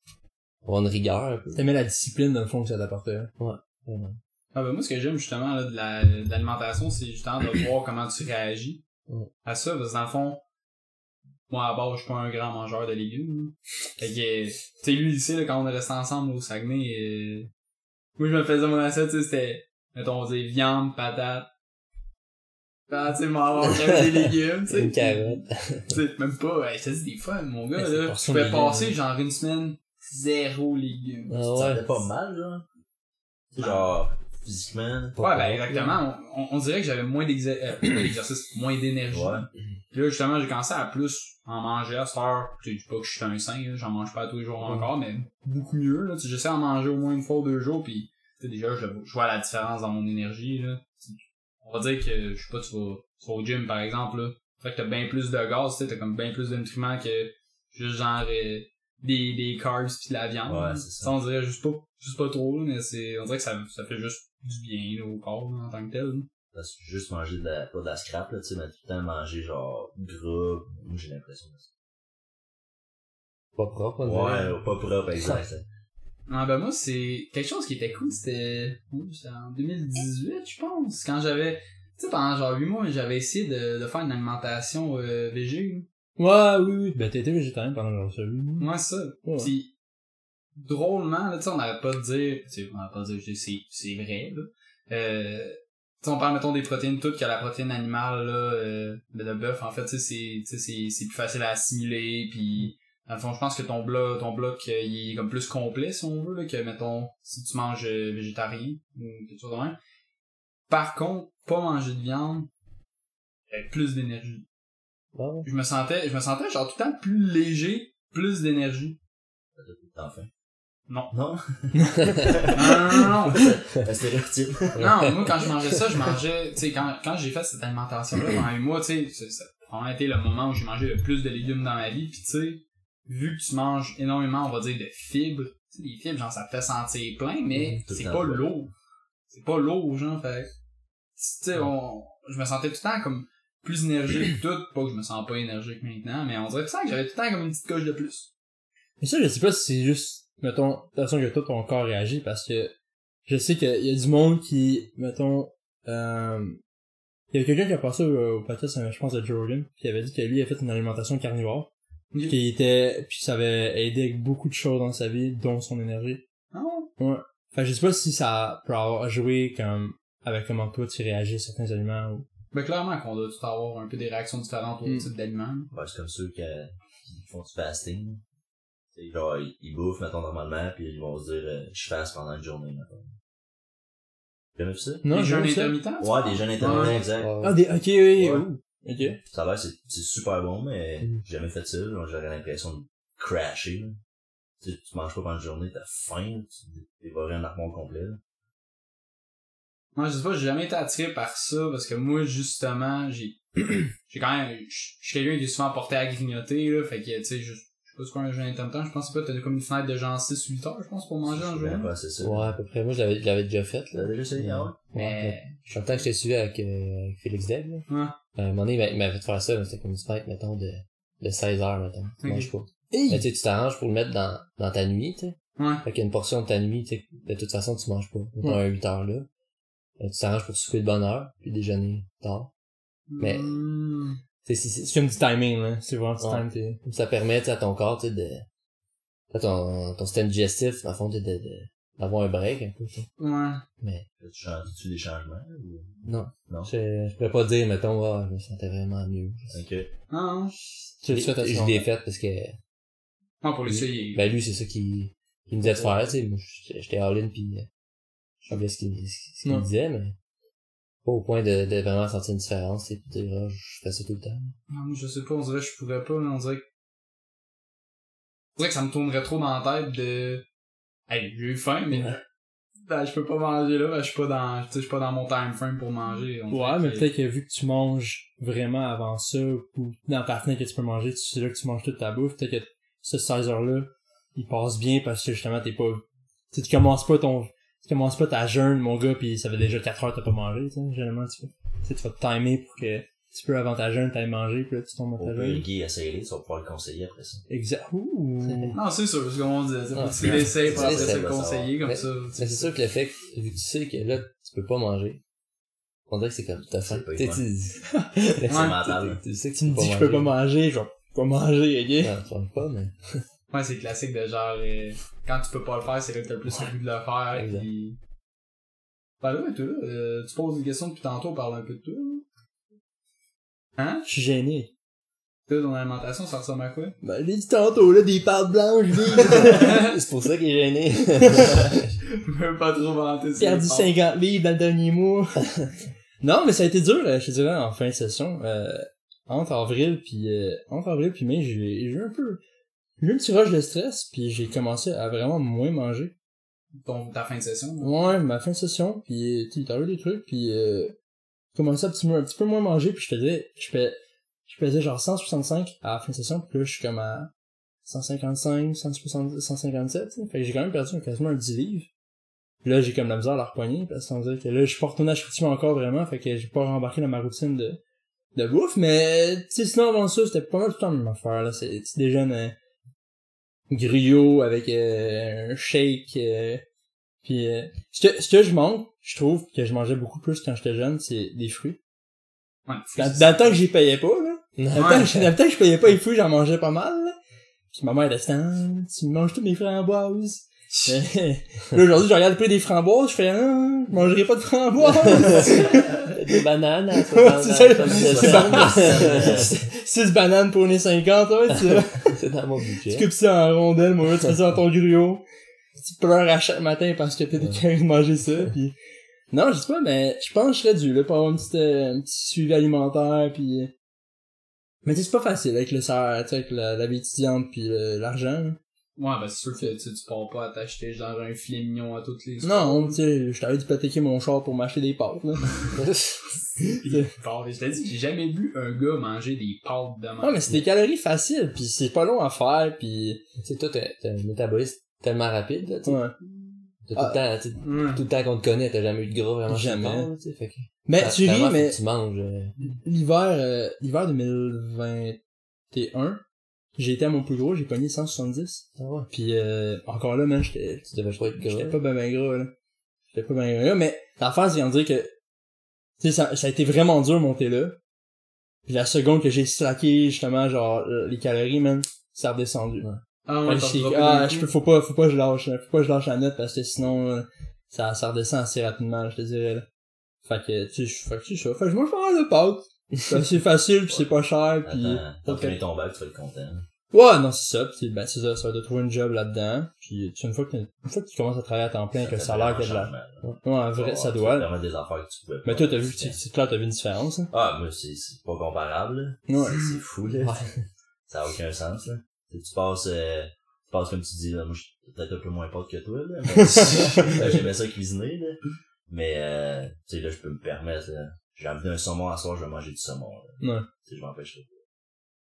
avoir une rigueur, un peu. T'aimais la discipline, dans le fond, que ça t'apportait. Vraiment. Ah ben moi, ce que j'aime justement là, de la- de l'alimentation, c'est justement de voir comment tu réagis Ouais. à ça. Parce que dans le fond, moi à base, je suis pas un grand mangeur de légumes. là. Fait que, tu sais, lui ici, là, quand on est resté ensemble au Saguenay, euh, moi je me faisais mon assiette, tu sais, c'était, mettons, on disait viande, patate. Ah, tu sais, des légumes, tu sais. Une carotte. Tu sais, même pas, ouais, je te dis des fois, mon gars, c'est là, ça, pouvais passer légumes. genre une semaine, zéro légumes. Ah Ça ouais. allait pas mal, genre. Tu sais, genre, physiquement. Ouais, ben exactement. On, on dirait que j'avais moins euh, d'exercice, moins d'énergie. Ouais. Puis là, justement, j'ai commencé à plus en manger à cette heure. Je dis pas que je suis un saint, là, j'en mange pas tous les jours encore, mais beaucoup mieux. Là. Tu sais, J'essaie d'en manger au moins une fois ou deux jours, puis tu sais, déjà, je, je vois la différence dans mon énergie. Là. On va dire que, je sais pas, tu vas, tu vas au gym, par exemple, là. Fait que t'as bien plus de gaz, tu sais, t'as comme bien plus de nutriments que juste genre euh, des, des carbs pis de la viande. Ouais, c'est ça. Ça, on dirait juste pas, juste pas trop, là, mais c'est, on dirait que ça, ça fait juste du bien là, au corps là, en tant que tel. là. Parce que juste manger de la, pas de la scrap, là, tu sais, mais tout le temps manger, genre, gras. Moi, j'ai l'impression. Pas propre, on dirait. Ouais, pas propre, exact. Ah ben moi c'est quelque chose qui était cool, c'était ouh, c'était en 2018 je pense, quand j'avais tu sais pendant genre 8 mois, j'avais essayé de, de faire une alimentation euh, végé. Ouais, oui, oui. Ben, été végétarien pendant genre ça, oui. Moi ça. Ouais. Puis drôlement là, tu sais on n'arrête pas de dire, tu sais on n'arrête pas de dire c'est c'est vrai là. Euh tu sais, on parle mettons des protéines toutes que la protéine animale là euh, de le bœuf en fait tu sais c'est tu sais c'est c'est plus facile à assimiler puis dans le fond, je pense que ton bloc, ton bloc, euh, il est comme plus complet, si on veut, là, que, mettons, si tu manges euh, végétarien, ou quelque chose de même. Par contre, pas manger de viande, avec plus d'énergie. Bon. Je me sentais, je me sentais genre tout le temps plus léger, plus d'énergie. T'as faim. Non. Non? Non, non, non, stéréotype. Non, moi, quand je mangeais ça, je mangeais, tu sais, quand, quand j'ai fait cette alimentation-là pendant un mois, tu sais, ça- ça a vraiment été le moment où j'ai mangé le plus de légumes dans ma vie, pis tu sais, vu que tu manges énormément, on va dire, de fibres, tu sais, les fibres, genre, ça te fait sentir plein, mais Mmh, le c'est pas lourd. C'est pas lourd, genre, fait que, tu sais, on, je me sentais tout le temps comme plus énergique, tout, pas que je me sens pas énergique maintenant, mais on dirait tout le temps que j'avais tout le temps comme une petite coche de plus. Mais ça, je sais pas si c'est juste, mettons, la façon que toi, ton corps réagit, parce que je sais qu'il y a du monde qui, mettons, euh, il y a quelqu'un qui a passé au, au podcast, je pense, de Joe Rogan, qui avait dit que lui, il a fait une alimentation carnivore, qui était, puis ça avait aidé avec beaucoup de choses dans sa vie, dont son énergie. Ah ouais? Ouais. Fait que je sais pas si ça peut avoir joué comme, avec comment toi tu réagis à certains aliments ou... Ben, clairement qu'on doit tout avoir un peu des réactions différentes aux Mm. types d'aliments. Ouais, c'est comme ceux qui, qui font du fasting. C'est genre, ils, ils bouffent, mettons, normalement, puis ils vont se dire, euh, je fasse pendant une journée, mettons. Jamais vu ça? Non, vu ça. intermittents? Ouais, des jeunes intermittents, Ouais. exact. Ah, des, ok, oui, Ouais. Ok. Ça a l'air, c'est, c'est super bon, mais Mm. j'ai jamais fait ça. J'aurais l'impression de crasher. là. Tu, sais, tu manges pas pendant une journée, t'as faim, tu dévores un armoire complet. là. Moi, je sais pas, j'ai jamais été attiré par ça parce que moi, justement, j'ai, j'ai quand même, je je suis quelqu'un qui est souvent porté à grignoter, là, fait que, tu sais, je, je sais pas c'est quoi un jeûne intermittent, je pense pas, t'as comme une fenêtre de genre 6 8 heures, je pense, pour manger un Je jour. connais pas, c'est ça. Ouais, à peu près. Moi, je l'avais, je l'avais déjà fait, là. déjà essayé, ah ouais? Mais, Je suis content que je t'ai suivi avec, euh, avec Félix Deb, là. ouais. À un moment donné, il m'a- il m'avait fait faire ça, mais c'était comme une fête, mettons, de, de 16 heures, mettons. Tu Ok. manges pas. Mais tu sais, tu t'arranges pour le mettre dans, dans ta nuit, tu sais. Ouais. Fait qu'il y a une portion de ta nuit, tu sais, de toute façon, tu manges pas. Mettons, Ouais. un 8 heures, là. Euh, Tu t'arranges pour souper de bonne heure, puis déjeuner tard. Mais- Mm. C'est comme du timing, là. C'est vraiment du Ouais. time, t'es... ça permet, tu sais, à ton corps, tu sais, de, à ton, ton système digestif, dans le fond, de, d'avoir un break, un peu, tu sais. Ouais. Mais, Tu changes, tu des changements, ou? non. Non? Je, je pourrais pas dire, mettons, ah, je me sentais vraiment mieux. Ok. Non. À je ce l'ai fait parce que Non, pour l'essayer. Ben lui, c'est ça qu'il qu'il me disait de faire, tu sais. Moi, j'étais all-in pis euh, je savais ce qu'il ce qu'il disait, mais pas au point de, de vraiment sentir une différence, sais, pis de dire, ah, je fais ça tout le temps. Non, je sais pas, on dirait que je pourrais pas, là, on dirait que... On dirait que ça me tournerait trop dans la tête de... Hey, j'ai eu faim, mais... Ouais. Ben, je peux pas manger là, ben, je suis pas dans, je suis pas dans mon time frame pour manger. Ouais, mais peut-être que vu que tu manges vraiment avant ça, ou dans ta fenêtre que tu peux manger, tu sais là que tu manges toute ta bouffe, peut-être que ce 16 heures-là, il passe bien parce que justement t'es pas, tu sais, tu commences pas ton, tu commences pas ta jeûne, mon gars, pis ça fait déjà 4 heures que t'as pas mangé, tu sais, généralement tu sais, tu vas te timer pour que tu peux avant ta jeûne t'ailles manger, pis là tu tombes Au ta jeûne. Guy, essaye-les, tu vas pouvoir le conseiller après ça. Exact. Ouh. Non, c'est sûr, c'est comme on disait, c'est Ah, tu l'essayes pour après ça le conseiller, comme Mais- ça. Mais c'est sûr que le fait que, vu que tu sais que là, tu peux pas manger, on dirait que c'est comme, t'as faim. Pas Tu sais, évident. tu- C'est Ouais. mental. tu sais que Tu me dis que je peux pas manger, je vais pas manger, ok? Non, tu manges pas, mais. Ouais, c'est classique de genre, euh, quand tu peux pas le faire, c'est là que t'as le plus envie de le faire, Exact. pis... Ben là, toi, là, euh, tu poses des questions depuis tantôt, on parle un peu de toi. Hein? Je suis gêné. Toi, ton alimentation, ça ressemble à quoi? Ben, je l'ai dit tantôt, là, des pâtes blanches, c'est pour ça qu'il est gêné. Même pas trop vanter ça. perdu 50 livres dans le dernier mois. non, mais ça a été dur, euh, je te dirais, en fin de session. Euh, entre avril puis euh, entre avril puis mai, j'ai j'ai eu un peu j'ai eu un petit rush de stress puis j'ai commencé à vraiment moins manger. Ton, ta fin de session. là? Ouais, ma fin de session puis tu sais, t'as eu des trucs puis euh, j'ai commencé un petit, un petit peu moins manger puis je faisais je fais je pesais genre 165 à la fin de session puis là je suis comme à 155, 160, 157, tu sais. Fait que j'ai quand même perdu quasiment un 10 livres. Puis là, j'ai comme la misère à la repogner, parce qu'on dirait que là, je suis pas retourné à Chicoutimi encore vraiment, fait que j'ai pas rembarqué dans ma routine de, de bouffe, mais, tu sais, sinon avant ça, c'était pas mal tout le temps la même affaire, là. C'est, tu déjeunes, euh, griot avec, euh, un shake, euh, puis, euh, ce que, ce que je manque, je trouve que je mangeais beaucoup plus quand j'étais jeune, c'est des fruits. Ouais, Dans, dans le temps que j'y payais pas, là. Dans le, temps, que- dans le temps que je payais pas les fruits, j'en mangeais pas mal, là. Puis ma mère était Ah, tu manges tous mes framboises. Mais, là, aujourd'hui, je regarde prix des framboises, je fais, ah, je mangerai pas de framboises. Des bananes à Ouais, 60, c'est ça, à 70. c'est 6 bananes pour les 50, ouais, tu sais. C'est dans mon Tu budget. coupes ça en rondelles, moi, tu fais ça dans ton griot. Tu pleures à chaque matin parce que t'es quelqu'un de manger ça, puis... Non, je sais pas, mais je pense que je serais dû, là, pour avoir une petite, euh, un petit suivi alimentaire, puis... Mais tu sais, c'est pas facile avec le salaire, tu sais, avec la, la vie étudiante, puis euh, l'argent. Ouais, ben c'est sûr que tu, sais, tu pars pas à t'acheter genre un filet mignon à toutes les Non, tu sais, je t'avais hypothéqué mon char pour m'acheter des pâtes, là. Je t'ai dit, j'ai jamais vu un gars manger des pâtes de Non, mais c'est des calories faciles, puis c'est pas long à faire, puis... Tu sais, toi, t'as t'as un métabolisme tellement rapide, là, tu sais. Ouais. T'as tout le temps, tu sais, Ouais. tout le temps qu'on te connaît, t'as jamais eu de gras vraiment Jamais. sais, fait que. Mais Ah, tu ris, mais que tu manges, euh, l'hiver, euh, l'hiver 2021, j'ai été à mon plus gros, j'ai pogné 170. ah ouais. Puis euh, encore là, man, j'étais Tu devais pas être j'étais pas ben ben gras, là. J'étais pas ben gras, mais l'affaire, c'est qu'on dirait que, tu sais, ça, ça a été vraiment dur de monter là. Puis la seconde que j'ai slacké, justement, genre, euh, les calories, man, ça a redescendu. Ah ouais, t'as j'ai- droppé ah, je peux, faut pas, faut pas que je lâche, faut pas que je lâche la note parce que sinon, euh, ça, ça redescend assez rapidement, je te dirais, là. Fait que, tu sais, je- fait que c'est ça. Fait que je mange pas mal de pâtes. C'est c'est facile pis c'est pas cher pis... Attends, t'as ton bac, tu vas être content. Ouais, non, c'est ça. Pis ben, c'est ça, ça va te trouver une job là-dedans. Puis tu sais, une fois que, une fois que tu commences à travailler à temps plein avec un Ça fait salaire a de la... Ouais, en vrai, ça doit. permettre des affaires que tu pouvais. Mais toi, t'as vu, c'est clair, t'as vu une différence, hein? Ah, moi, c'est, c'est pas comparable, là. Ouais. C'est, c'est fou, là. Ouais. Ça a aucun sens, là. Tu passes, euh, tu passes comme tu dis, là, moi, je suis peut-être un peu moins pote que toi, là. mais- J'aimais ça cuisiner, là. Mais, euh, tu sais, là, je peux me permettre, là. J'ai envie d'un saumon à soir, je vais manger du saumon, là. Ouais. Tu sais, je m'empêcherai pas.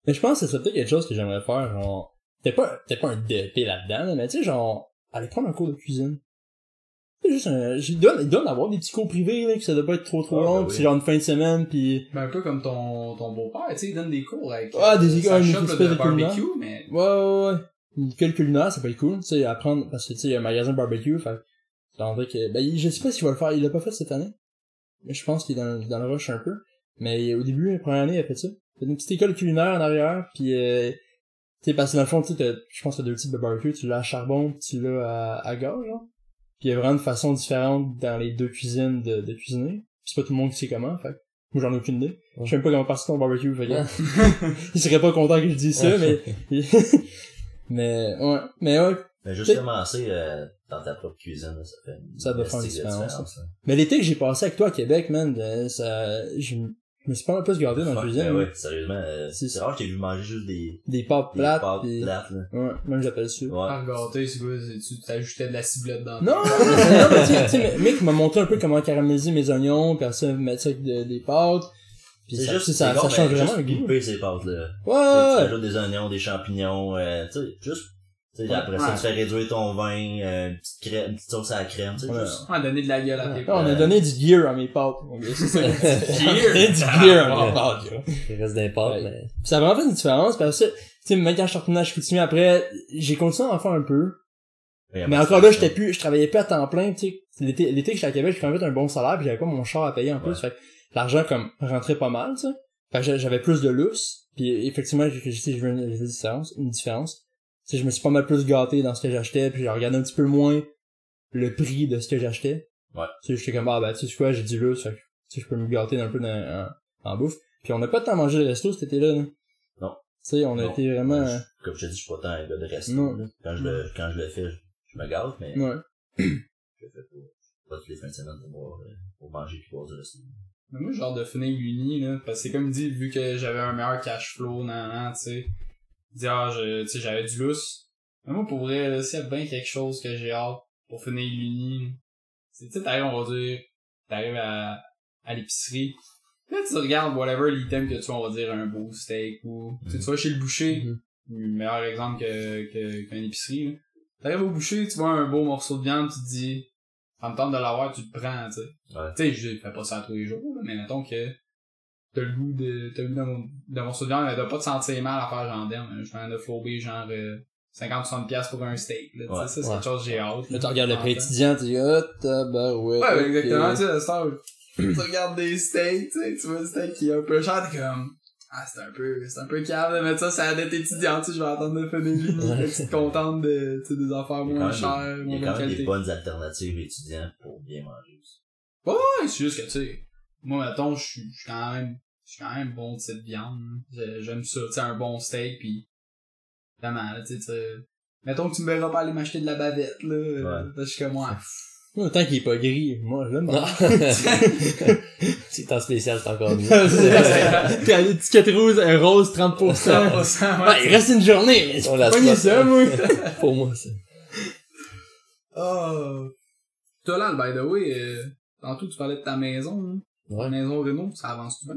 Mais je pense que ce serait peut-être quelque chose que j'aimerais faire, genre... T'es pas, t'es pas un DP là-dedans, là, mais tu sais, genre, aller prendre un cours de cuisine. C'est juste un... Il doit, il doit en avoir des petits cours privés, là, que ça doit pas être trop trop Ah, long, ben pis oui. c'est genre une fin de semaine, pis... Ben, un peu comme ton, ton beau-père, tu sais, il donne des cours avec. Ah, des euh, écoles, une espèce de de barbecue, mais. Ouais, ouais, ouais. Une école culinaire, ça peut être cool, tu sais, apprendre, parce que, tu sais, il y a un magasin barbecue, fait que, ben, je sais pas s'il va le faire, il l'a pas fait cette année. Mais je pense qu'il est dans, dans le rush un peu. Mais au début, la première année, il a fait ça. A une petite école culinaire en arrière, puis euh, tu sais, parce que dans le fond, tu sais, t'as- je pense que t'as deux types de barbecue, tu l'as à charbon, pis tu l'as à, à gaz, genre. Puis il y a vraiment une façon différente dans les deux cuisines de, de cuisiner. Pis c'est pas tout le monde qui sait comment, fait moi j'en ai aucune idée. Je sais même pas comment passer ton barbecue, fait que, il serait pas content que je dise ça, mais Mais, ouais. Mais ouais. Mais juste commencer euh, dans ta propre cuisine, là, ça fait une Ça doit faire une différence, hein. Mais l'été que j'ai passé avec toi à Québec, man, euh, ça, je m- je me suis pas un peu gardé dans la Ouais, cuisine. ben là. ouais, sérieusement, euh, C'est- c'est rare que j'ai vu manger juste des, Des pâtes des plates. pâtes pis- plates, là. Ouais, même j'appelle ça. Ouais. Ah, gâté, c'est quoi? c'est- Tu t'ajoutais de la ciblette dans Non, non, non, mais tu sais- tu mec m'a montré un peu comment caraméliser mes oignons, puis après ça, mettre ça avec de- des pâtes. Puis C'est ça, juste, tu ça, c'est ça change vraiment le goût. couper ces pâtes-là. Tu Ouais, ouais, ajoutes des oignons, des champignons, euh, tu sais, juste, tu sais, après ça, Ouais. tu fais réduire ton vin, euh, une petite crème, une petite sauce à la crème, tu sais, Ouais. juste. On a donné de la gueule à tes ouais. On a donné du gear à mes pâtes. mon gars, c'est ça. On a Gear? donné du gear à mes pâtes, là. Il reste des pâtes, Ouais. mais... Ça a vraiment fait une différence parce que, tu sais, même quand je suis retourné à Chicoutimi après, j'ai continué à en faire un peu. Mais encore là, j'étais plus, je travaillais plus à temps plein, tu sais. L'été, l'été que j'étais à Québec, j'ai quand même fait un bon salaire puis j'avais pas mon char à payer en plus. Ouais. Fait que l'argent, comme, rentrait pas mal, tu sais. Fait que j'a- j'avais plus de lousse. Puis effectivement, j'ai, j'ai, j'ai une différence, une différence. Tu sais, je me suis pas mal plus gâté dans ce que j'achetais puis j'ai regardé un petit peu moins le prix de ce que j'achetais. Ouais. Tu sais, j'étais comme, ah, ben, tu sais quoi, j'ai du lousse, fait que, tu sais, je peux me gâter un peu dans, en, en bouffe. Puis on n'a pas de temps à manger le resto cet été-là, là. Non. Tu sais, on a Non. été vraiment, Ouais, je- Comme je te dis, je suis pas tant un gars de resto, Non. là. Quand je le, quand je le fais, je, je me gâte, mais ouais. je le fais pas, pas toutes les fins de semaine pour, boire, euh, pour manger puis boire du resto. Mais moi, genre de finir l'uni, là, parce que c'est comme dit, vu que j'avais un meilleur cash flow, nan, nan, tu sais, dire, ah, je, tu sais, j'avais du lousse. Mais moi, pour vrai, a bien quelque chose que j'ai hâte pour finir l'uni, c'est, tu sais, t'arrives, on va dire, t'arrives à, à l'épicerie, là, tu regardes, whatever, l'item que tu on va dire, un beau steak ou, tu vas chez le boucher, Mhm. meilleur exemple que, que, qu'une épicerie, là. T'arrives au boucher, tu vois un beau morceau de viande, tu te dis, ça me tente de l'avoir, tu le prends, tu sais. Ouais. Tu sais, je fais pas ça tous les jours, mais mettons que t'as le goût de, t'as le goût morceau de mais t'as pas de sentir mal à faire genre damn, je viens de fourber genre euh, 50-60$ piastres pour un steak, là, Ouais. ça, c'est Ouais. quelque chose que j'ai hâte. Là, tu regardes le prix étudiant, tu dis, ah, tabarouette. Ouais, ok. exactement, tu sais, heure, tu regardes des steaks, tu sais, tu vois le steak qui est un peu cher, t'es comme, ah, c'est un peu, c'est un peu calme de mettre ça sur la dette étudiante, tu sais, je vais attendre de Ouais. fait que tu te contentes de, tu sais, des affaires Il y a moins quand chères, même, des, il moins y a quand même des bonnes alternatives étudiants pour bien manger aussi. Ouais, c'est juste que, tu sais, moi, mettons, je suis quand même, suis quand même bon de cette viande. hein. J'ai- J'aime ça, tu sais, un bon steak, pis vraiment, là, tu sais, mettons que tu me verras pas aller m'acheter de la bavette, là, euh, là, je suis comme, ouais, Ouais, Tant qu'il est pas gris, moi, je l'aime t'es en spécial, c'est encore mieux. T'as l'étiquette rose, un rose, 30%. 100%, ouais, Ouais, il reste une journée, mais On c'est la pas ça, moi. Pour moi, ça. Oh. Toi, là, by the way, euh, tantôt, tu parlais de ta maison, hein. Ouais. maison Renault, ça avance-tu bien?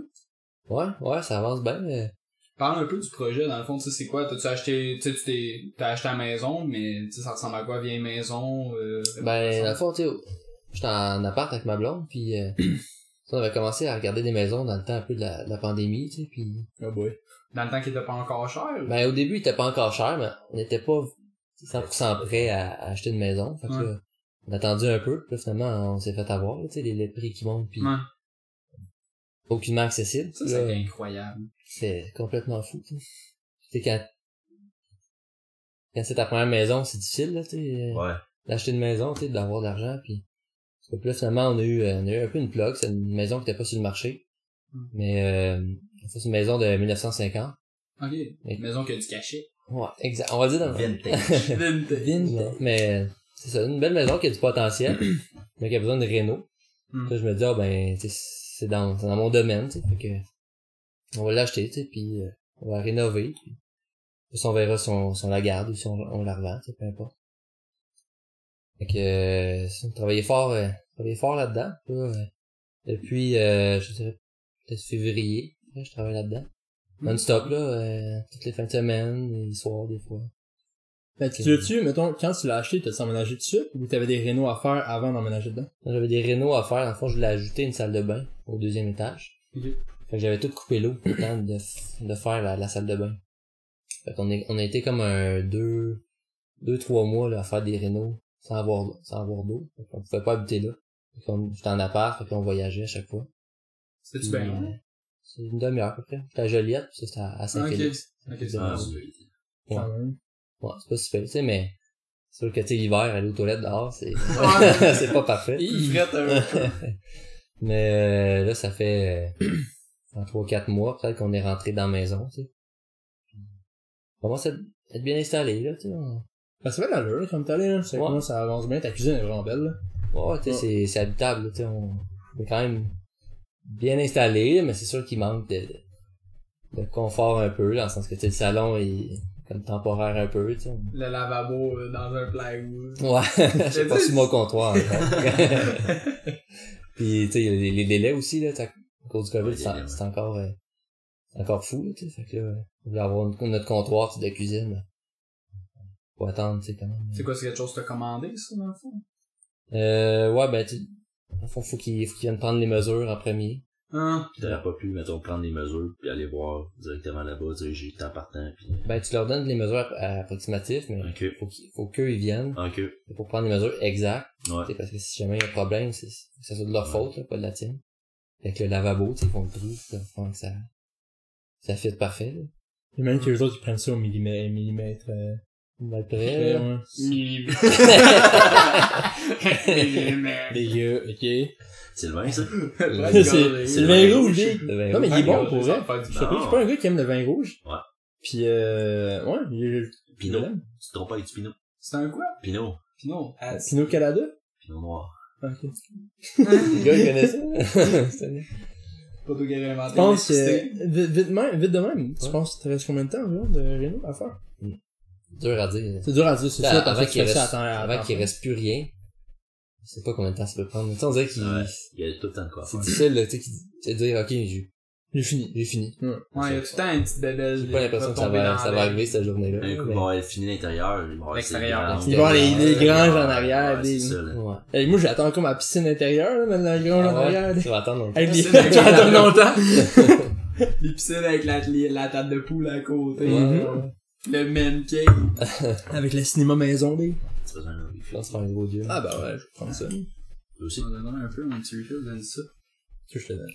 Ouais, ouais, ça avance bien, mais... Parle un peu du projet, dans le fond, tu sais, c'est quoi? T'as-tu acheté, tu sais, t'as acheté la maison, mais, tu sais, ça ressemble à quoi? Vieille maison, euh, Ben, dans le fond, tu sais, j'étais en appart avec ma blonde, puis euh, on avait commencé à regarder des maisons dans le temps un peu de la, de la pandémie, tu sais, puis... Oh boy. dans le temps qu'il était pas encore cher? Ben, au début, il était pas encore cher, mais on n'était pas 100% prêt à, à acheter une maison. Fait que là, on a attendu un peu, puis là, finalement, on s'est fait avoir, tu sais, les, les prix qui montent, puis Ouais. Aucunement accessible. Ça, c'est incroyable. c'est complètement fou, tu sais. Tu sais, quand... Quand c'est ta première maison, c'est difficile, là, tu sais, euh, Ouais. d'acheter une maison, tu sais, d'avoir de l'argent, puis... Parce que là, finalement, on a eu, euh, on a eu un peu une plug, c'est une maison qui était pas sur le marché. Mm. Mais, euh, c'est une maison de 1950. Ok. Une maison qui a du cachet. Ouais, exact. On va dire dans Vintage. Vintage. Non, mais c'est ça, une belle maison qui a du potentiel, mais qui a besoin de réno. Hmm. Là, je me dis, ah ben, tu sais, c'est dans, dans mon domaine, tu sais, fait que on va l'acheter, tu sais, puis euh, on va la rénover. Puis, on verra si on, si on la garde ou si on, on la revend, tu sais, peu importe. Fait que, euh, on travaillait fort, euh, travaillait fort là-dedans. là, euh, depuis, euh, je dirais, peut-être février, là, je travaille là-dedans. Non-stop, là, euh, toutes les fins de semaine, les soirs, des fois. Ben, tu l'as-tu, mettons, quand tu l'as acheté, t'as emménagé dessus ou t'avais des rénaux à faire avant d'emménager dedans? J'avais des rénaux à faire. Dans le fond, je voulais ajouter une salle de bain au deuxième étage. Ok. Fait que j'avais tout coupé l'eau le temps de, de faire la, la salle de bain. Fait qu'on est, on a été comme un deux, deux, trois mois, là, à faire des rénaux sans avoir, sans avoir d'eau. Fait qu'on pouvait pas habiter là. Fait qu'on, j'étais en appart, fait qu'on voyageait à chaque fois. C'était-tu bien C'est une demi-heure à peu près. J'étais à Joliette, puis ça c'était à, Saint-Félix. Ok, c'est. Bon. c'est pas super, tu sais, mais c'est sûr que, tu sais, l'hiver, aller aux toilettes dehors, c'est, c'est pas parfait. Il frette un peu. Mais euh, là, ça fait euh, en 3-4 mois peut-être qu'on est rentré dans la maison, tu sais. commence à être bien installé, là, tu sais. on- Ben, ça fait de l'allure, là, comme t'as là. Ça Ouais. à avance bien. Ta cuisine est vraiment belle, là. Ouais, tu sais, Ouais. c'est, c'est habitable, là, tu sais, on, on est quand même bien installé, mais c'est sûr qu'il manque de, de confort un peu, dans le sens que, tu sais, le salon est comme temporaire un peu, tu sais. Le lavabo euh, dans un plywood. Ouais, j'ai pas sur mon comptoir. Puis, tu sais, les, les délais aussi, là, sais, à cause du COVID, Ouais, c'est, encore, euh, encore fou, là, tu sais. Fait que là, on voulait avoir une- notre comptoir, sais, de cuisine. là. Faut attendre, tu sais, quand même. C'est quoi, c'est quelque chose que t'as commandé, ça, dans le fond? Euh, ouais, ben, tu faut, faut qu'ils, faut qu'ils viennent prendre les mesures en premier. Hein? Tu t'aurais pas pu, mettons, prendre les mesures, puis aller voir directement là-bas, dire j'ai temps partant, puis... Ben, tu leur donnes les mesures app- approximatives, mais Ok. faut qu'ils, faut qu'eux, ils viennent Ok. pour prendre les mesures exactes, Ouais. parce que si jamais il y a un problème, c'est, que ça soit de leur faute, là, pas de la tienne. Avec le lavabo, tu sais, ils font le trou, ça font que ça, ça fit parfait, là. Et même que les autres, ils prennent ça au millimètre, millimètre, euh, Là. ouais. Millimètre. Les gars, ok. C'est le vin, ça? C'est, c'est le vin rouge, lui. Non, mais il est bon pour ça. vrai. Je sais pas, je suis pas un gars qui aime le vin rouge. Ouais. Puis, euh, ouais, il est, Pinot. je l'aime. Tu te trompes pas avec du Pinot. C'est un quoi? Pinot. Pinot. Ah, Pinot Calada? Pinot noir. Ok. Le gars, il connaît ça. C'est- Pas de guerre inventé. Je pense que, vite, vite, même, vite de même, tu penses que tu restes combien de temps, genre, de Renault à faire? Dur à dire. C'est dur à dire, c'est ça, avant qu'il reste, ça à avant qu'il reste plus rien. Je sais pas combien de temps ça peut prendre. Tu sais, on dirait qu'il, Ouais. Il y a tout le temps de quoi c'est faire. difficile, là, tu sais, de dire, ok, j'ai, J'ai fini. j'ai fini. Ouais, il y a tout le temps une petite bébelle. J'ai pas l'impression que ça va, ça va arriver cette journée-là. Un coup, mais- il va avoir fini l'intérieur, il va avoir L'extérieur. Il va les, les granges en arrière, ouais, des... Ouais. Moi, j'attends comme ma piscine intérieure, là, dans les granges en Ah arrière. Tu vas attendre longtemps. Tu vrai. attends longtemps. Les piscines avec la, la table de poule à côté. Le man cave. Avec le cinéma maison, des. Tu besoin d'un Je refill. faire un gros dieu. Ah, bah ouais, je vais prendre ça. Toi aussi. On un peu un petit refill, donne ça. Tu je te donne?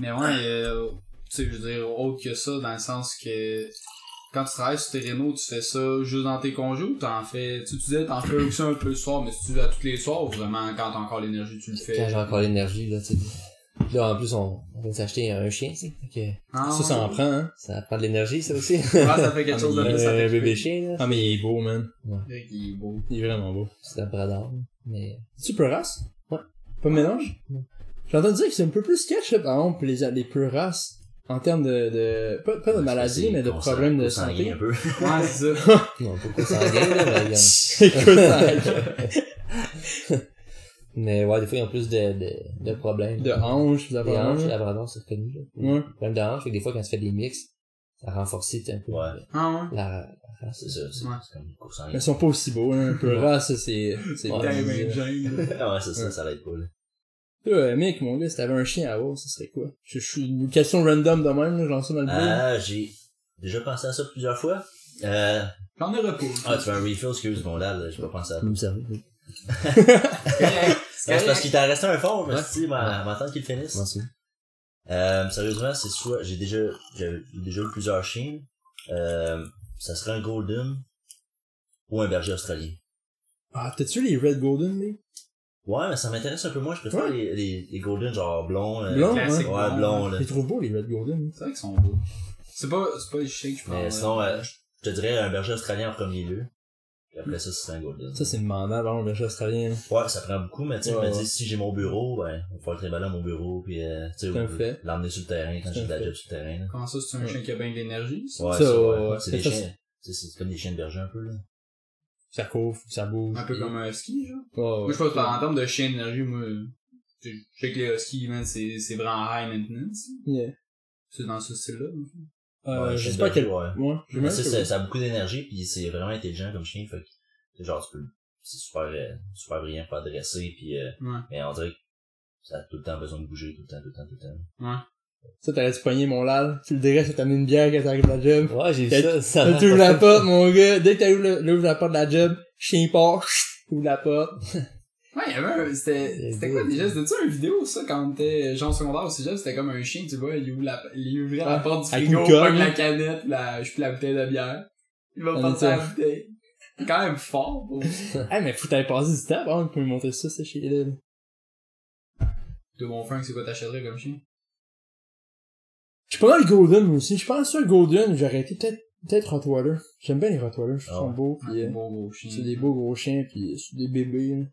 Mais ouais, euh, tu sais, je veux dire, autre que ça, dans le sens que quand tu travailles sur tes rénaux, tu fais ça juste dans tes congés ou t'en fais, tu, tu disais, t'en fais aussi un peu le soir, mais si tu vas tous les soirs ou vraiment quand t'as encore l'énergie, tu le fais? Quand j'ai encore l'énergie, là, tu sais. Là, en plus, on, on vient de s'acheter un chien, tu sais. Fait que Ah, Ça, ça en ouais. prend, hein. ça prend de l'énergie, ça aussi. Ah, ça fait quelque chose de plus. un bébé chien, là. Ah, mais il est beau, man. Fait qu'il est beau. Il est vraiment beau. C'est un bradard. Mais, Tu peu race? Ouais. Pas de mélange? Ouais. J'ai entendu dire que c'est un peu plus sketch, là, par exemple, les, les peu races. En termes de, de, pas, pas de maladie, mais de Consanguin- problèmes de consanguin santé. un peu. Ouais, c'est ça. non, pas de sanguin, là, mais, Écoute, euh, mais ouais, des fois, ils ont plus de, de, de problèmes. de hanches, de Les hanches, labrador, c'est reconnu, là. Ouais. Problème de hanches, fait que des fois, quand tu fais des mix, ça renforce un peu Ouais. Ah ouais. la, la race. C'est ça, c'est Ouais. c'est comme une course en Mais ils sont pas aussi beaux, hein. Un peu Ouais. race, ça, c'est, c'est Ouais. bon. Ouais, c'est ça, Ouais. ça l'aide pas, là. Toi, mec, mon gars, si t'avais un chien à avoir, ce serait quoi? Je je suis une question random de même, là, genre ça dans le. Ah, j'ai déjà pensé à ça plusieurs fois. Euh, J'en ai repos. ah, tu fais un refill, excuse mon lad, j'ai pas pensé à ça. Vous savez, oui. C'est parce qu'il t'en restait un fond, mais si, ma, m'attendre qu'il finisse. Euh, sérieusement, c'est soit, j'ai déjà, j'ai déjà eu plusieurs chiens. Euh, ça serait un golden ou un berger australien. Ah, t'as-tu les Red Golden, lui? Ouais, mais ça m'intéresse un peu moins. Je préfère Ouais. les, les, les golden genre blonds. euh, Blond, classique. ouais. Ouais, blonds, là. Je les trouve beaux, les Red Golden. C'est vrai qu'ils sont beaux. C'est pas, c'est pas les chiens que je prends. Mais sinon, euh, je te dirais un berger australien en premier lieu. Puis après ça, c'est un golden. Ça, c'est demandant, avoir un berger australien. Ouais, ça prend beaucoup, mais tu sais, je Ouais, me ouais. dis, si j'ai mon bureau, ben, il va falloir le trimballer à mon bureau, puis, euh, tu sais, fait. l'emmener sur le terrain quand j'ai de la fait. job sur le terrain, là. Comment ça, c'est un Ouais. chien qui a bien de l'énergie? ça? Ouais, Ça, ça, ouais. C'est des chiens, tu sais, c'est comme des chiens de berger un peu, là. Ça couvre, ça bouge. Un peu comme un husky, genre. Moi, je pense que en termes de chien d'énergie, moi, je sais que les huskies, man, c'est, c'est vraiment high maintenance. Yeah. C'est dans ce style-là. Euh, Ouais, je sais pas quel... ouais. Ouais, Mais c'est- pas. ça, ça a beaucoup d'énergie, puis c'est vraiment intelligent comme chien, fait que, c'est genre, tu peux, c'est super, euh, super brillant pour adresser, puis, euh, Ouais. mais on dirait que ça a tout le temps besoin de bouger, tout le temps, tout le temps, tout le temps. Ça, t'aurais dû pogner mon lal? Tu le dirais, ça t'amène une bière quand t'arrives à la job. Ouais, j'ai vu ça. ça tu ouvres la porte, mon gars? Dès que t'ouvres la porte de la job, chien part, ouvre la porte. Ouais, il y avait un, c'était, c'était quoi déjà? C'était-tu une vidéo, ça, quand t'étais genre secondaire au cégep? C'était comme un chien, tu vois, il ouvre la, il ouvrait la Ouais. porte du frigo, pogne la canette, la, je puis la bouteille de bière. Il va On ça. la bouteille. C'est quand même fort, pour Ah, mais faut t'aller passer du temps avant de me montrer ça, ce chien-là. De mon frère, c'est quoi t'achèterais comme chien? Je pas mal Golden moi aussi. Je pense sur Golden, j'aurais été peut-être peut-être Rottweiler. J'aime bien les Rottweilers, Ah qu'ils sont ouais. beaux. Pis, euh, c'est des beaux gros chiens, pis c'est des bébés.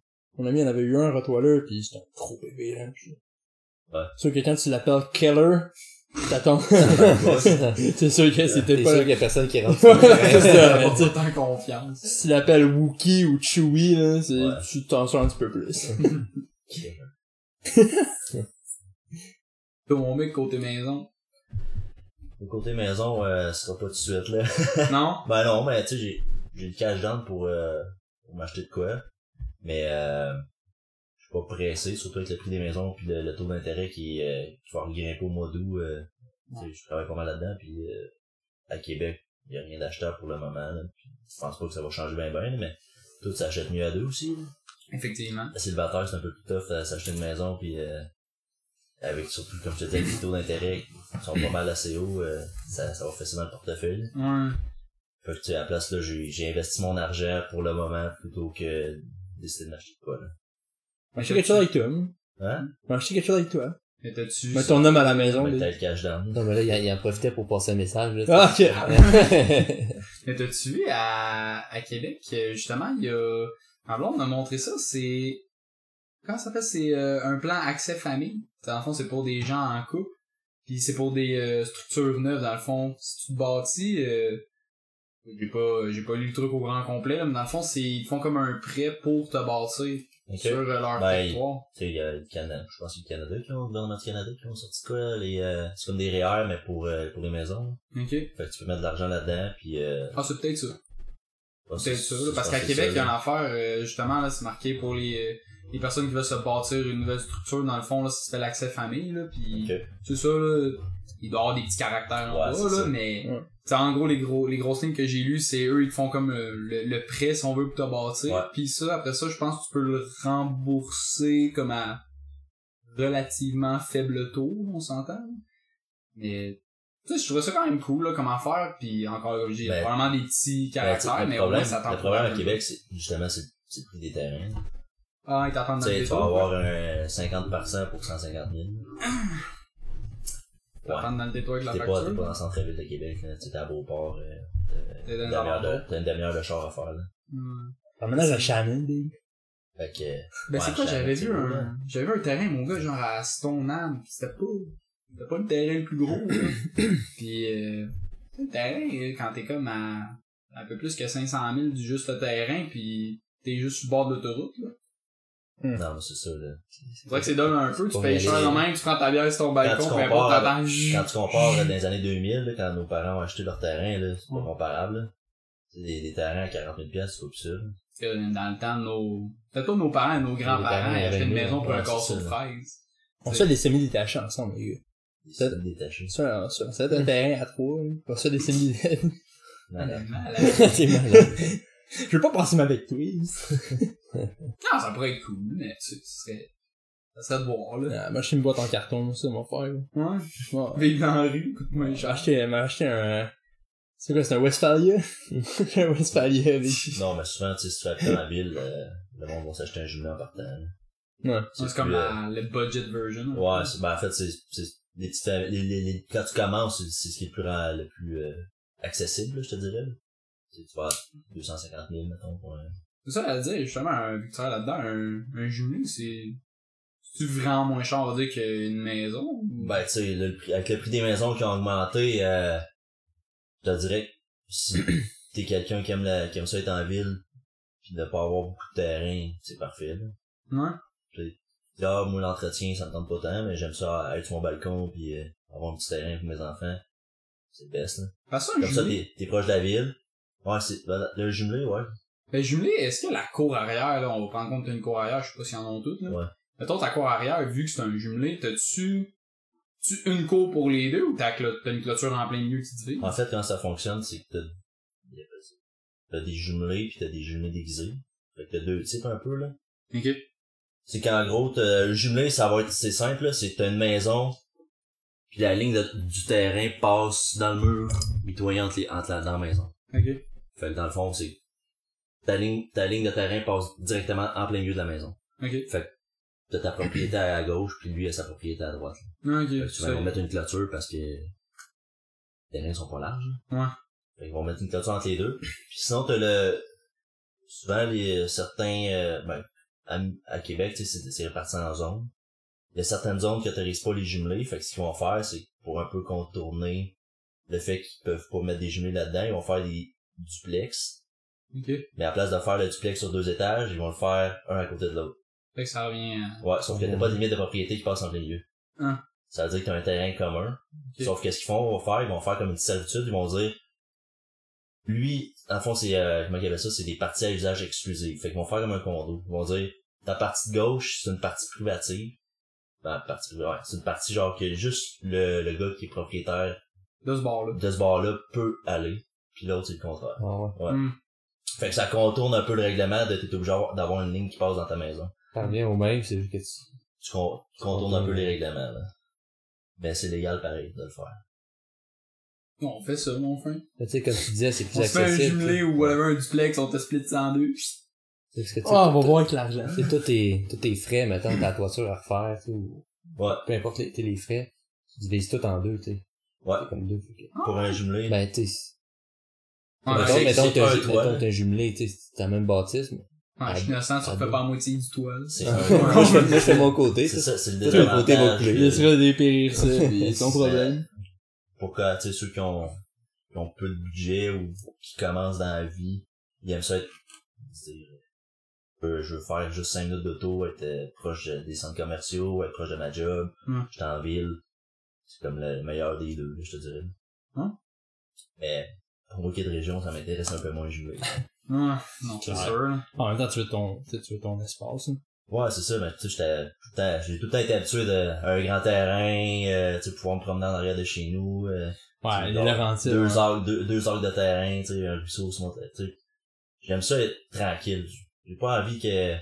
Mon ami en avait eu un Rottweiler, pis c'était un gros bébé. Là, pis... Ouais. Sûr que quand tu l'appelles Keller, t'attends. c'est c'est sûr que c'était pas... sûr qu'il y a personne qui rentre. Ouais, c'est ça, confiance. Si tu l'appelles Wookie ou Chewie, là, c'est, Ouais. tu t'en sors un petit peu plus. Toi, mon mec, côté maison. Le côté maison, euh, ce sera pas tout de suite, là. Non? ben non, mais tu sais, j'ai, j'ai le cash down pour, euh, pour m'acheter de quoi. Mais, euh, je suis pas pressé, surtout avec le prix des maisons puis le, le taux d'intérêt qui, euh, qui va regrimper au mois d'août. Euh, je travaille pas mal là-dedans, puis euh, à Québec, il y a rien d'achetable pour le moment. Là, puis je pense pas que ça va changer bien bien, mais tout s'achète mieux à deux aussi. Là. Effectivement. Le célibataire, c'est un peu plus tough à s'acheter une maison, puis euh, avec surtout, comme je te disais, les taux d'intérêt qui sont pas mal assez hauts, euh, ça, ça va facilement le portefeuille. Ouais. Fait que, tu sais, à la place, là, j'ai, j'ai investi mon argent pour le moment plutôt que décider de m'acheter de quoi, là. M'acheter quelque chose avec toi, moi. Hein? M'acheter quelque chose avec toi. Mais t'as-tu... Mets ton homme à la maison, Mais t'as le cash down. Non, mais là, il, il en profitait pour passer un message, là. Ah, ok. Mais t'as-tu vu à, à Québec, justement, il y a... Ma blonde m'a montré ça, c'est... Comment ça s'appelle? C'est euh, un plan accès famille. Dans le fond, c'est pour des gens en couple. Puis c'est pour des euh, structures neuves, dans le fond. Si tu te bâtis... euh, j'ai pas j'ai pas lu le truc au grand complet, là, mais dans le fond, c'est ils font comme un prêt pour te bâtir sur euh, leur Ben, territoire. Tu sais, il y a le Canada, je pense que c'est le Canada qui ont, le gouvernement du Canada qui ont sorti quoi, les, euh, c'est comme des REER, mais pour, euh, pour les maisons. OK. Fait que tu peux mettre de l'argent là-dedans, puis euh, Ah, c'est peut-être ça. ouais, Peut-être ça, là, parce qu'à Québec, il y a une affaire, euh, justement, là, c'est marqué pour les, euh, les personnes qui veulent se bâtir une nouvelle structure, dans le fond, là, ça s'appelle l'accès famille, là, pis Ok. c'est ça, là, il doit y avoir des petits caractères en Ouais, là, ça. mais, Ouais. en gros, les gros, les grosses lignes que j'ai lues, c'est eux, ils te font comme le, le prêt, si on veut, pour te bâtir, Ouais. pis ça, après ça, je pense que tu peux le rembourser comme à relativement faible taux, on s'entend, mais, tu sais, je trouvais ça quand même cool, là, comme affaire, puis encore, là, j'ai Ben, probablement des petits Ben, caractères, le mais au problème, moins, ça le problème à. Québec, c'est, justement, c'est, c'est le prix des terrains. Ah, t'attendent Tu dans le sais, tu vas avoir un 50% pour 150 000. Ils t'attendent dans le détour avec la T'es pas, t'es facture. pas dans le centre-ville de Québec, là. Tu sais, t'es à Beauport, euh, t'as une demi-heure de, char à faire, là. T'emménages à Shannon, Dave. Fait que, Ben c'est quoi, j'avais vu un, j'avais vu un terrain, mon gars, genre à Stoneham, pis c'était pas, c'était pas le terrain le plus gros, là. pis euh, le terrain, quand t'es comme à, un peu plus que 500 000 du juste le terrain, pis t'es juste sur le bord de l'autoroute, là. Non, mais c'est ça, là. C'est vrai que c'est dole un peu, tu payes cher de même, tu prends ta bière sur ton balcon, tu peu importe, t'attends. Quand tu compares là, dans les années 2000, là, quand nos parents ont acheté leur terrain, là, c'est pas comparable, là. C'est des, des terrains à 40 000 piastres, c'est pas que Dans le temps de nos, peut-être pas nos parents, nos grands-parents, parents, ils achetaient une maison pour un de ça. fraises. On se fait des semi-détachés ensemble, les gars. Des Ça- semi détachés. Ça, ça, ça un terrain à trois. Pas ça des semi Malade. Malade. C'est malade. Je veux pas passer ma avec toi. Non, ça pourrait être cool, mais tu sais, ce serait, ça serait de voir, là. Ah, moi, suis une boîte en carton, ça, mon frère. Ouais. Ouais. Vivre dans la rue, coûte moins J'ai cher. acheté, m'a acheté un, c'est quoi, c'est un Westphalia? un Westphalia Non, mais souvent, tu sais, si tu fais dans la ville, euh, le monde va s'acheter un jumelé en partant. là. ouais. C'est comme euh, la, le budget version. Ouais, ben, en fait, c'est, c'est, les petites les, les, les- quand tu commences, c'est, ce qui est le plus, le plus, euh, accessible, là, je te dirais. Tu vas à 250 000, mettons, pour un... C'est ça à dire, justement, un Victor là-dedans, un, un jumelé, c'est, c'est vraiment moins cher, va dire, qu'une maison? Ben, tu sais, le prix- avec le prix des maisons qui ont augmenté, euh, je te dirais que si t'es quelqu'un qui aime la, qui aime ça être en ville, pis de pas avoir beaucoup de terrain, c'est parfait, là. Ouais. Tu dis, ah, moi, l'entretien, ça me tente pas tant, mais j'aime ça être sur mon balcon pis euh, avoir un petit terrain pour mes enfants. C'est le best, là. Parce Comme ça, t'es proche de la ville. Ouais, c'est, ben, le jumelé, ouais. ben, jumelé, est-ce que la cour arrière, là, on va prendre compte d'une cour arrière, je sais pas s'ils en ont toutes, là. Ouais. Mettons, ta cour arrière, vu que c'est un jumelé, t'as-tu, tu une cour pour les deux ou t'as, une clôture en plein milieu qui divise? En fait, comment ça fonctionne, c'est que t'as, t'as des jumelés pis t'as des jumelés déguisés. Fait que t'as deux types un peu, là. Ok. C'est qu'en gros, t'as- le jumelé, ça va être, c'est simple, là, c'est que t'as une maison, puis la ligne de- du terrain passe dans le mur, mitoyen entre les, entre la, dans la maison. Ok. Fait que dans le fond, c'est, ta ligne, ta ligne de terrain passe directement en plein milieu de la maison. Ok. Fait que t'as ta propriété à gauche, puis lui a sa propriété à droite. Ok. Fait que tu vas mettre une clôture parce que les terrains sont pas larges. Ouais. Fait qu'ils vont mettre une clôture entre les deux. Puis sinon, t'as le, souvent, les, certains, euh, ben, à, à Québec, tu sais, c'est, c'est réparti en zones. Il y a certaines zones qui autorisent pas les jumelés. Fait que ce qu'ils vont faire, c'est pour un peu contourner le fait qu'ils peuvent pas mettre des jumelés là-dedans, ils vont faire des duplex. Ok. Mais à place de faire le duplex sur deux étages, ils vont le faire un à côté de l'autre. Fait que ça revient à... Ouais, sauf qu'il n'y a pas de limite de propriété qui passe entre les lieux. Hein. Ça veut dire que t'as un terrain commun. Ok. Sauf qu'est-ce qu'ils font, ils vont faire, ils vont faire comme une servitude, ils vont dire, lui, en fond, c'est, euh, comment il avait ça, c'est des parties à usage exclusif. Fait qu'ils vont faire comme un condo. Ils vont dire, ta partie de gauche, c'est une partie privative. Ben, partie ouais, c'est une partie genre que juste le, le gars qui est propriétaire De ce bord-là. de ce bar-là peut aller. Puis l'autre, c'est le contraire. Ah ouais. Ouais. Hmm. Fait que ça contourne un peu le règlement de t'es obligé d'avoir une ligne qui passe dans ta maison. Ça revient au même, c'est juste que tu... Tu, con- tu contournes un peu les règlements, là. Ben, c'est légal pareil de le faire. Bon, on fait ça, mon frère. Tu sais, comme tu disais, c'est plus On se fait un accessible. jumelé ou whatever, un duplex, on te split ça en deux. sais. C'est parce que tu Ah, on va voir avec l'argent. tu sais, tous tes, tous tes frais, mettons, ta toiture à refaire, tu sais, ou Ouais. peu importe les, les frais, tu divises tout en deux, tu sais. Ouais. C'est comme deux. que- Pour un jumelé. Ben, tu sais, Ouais, mettons, mettons, toit, mettons, jumelé, tu sais, c'est la même bâtisse, mais... Ouais, je suis innocent, tu à refais pas la moitié du toit, là. C'est moi, un- je fais, mon côté, C'est ça. c'est le côté va couler. Il dépérir ça, C'est- problème. Pour que, tu sais, ceux qui ont, qui ont peu de budget ou qui commencent dans la vie, ils aiment ça être, euh, je veux faire juste 5 minutes d'auto, être euh, proche de- des centres commerciaux, être proche de ma job, j'étais en ville. C'est comme le meilleur des deux, je te dirais. Hein? Mais, pour moi qui est de région, ça m'intéresse un peu moins jumelé. Ouais, non, c'est Ouais. sûr, là. En même temps, tu veux ton, tu veux ton espace, hein. Ouais, c'est ça, mais tu sais, j'étais tout le temps, j'ai tout le temps été habitué de, à un grand terrain, euh, tu sais, pouvoir me promener en arrière de chez nous, euh, Ouais, les Laurentides. deux arcs, deux, deux arcs de terrain, tu sais, un ruisseau sur mon terrain, tu sais. J'aime ça être tranquille. J'ai pas envie que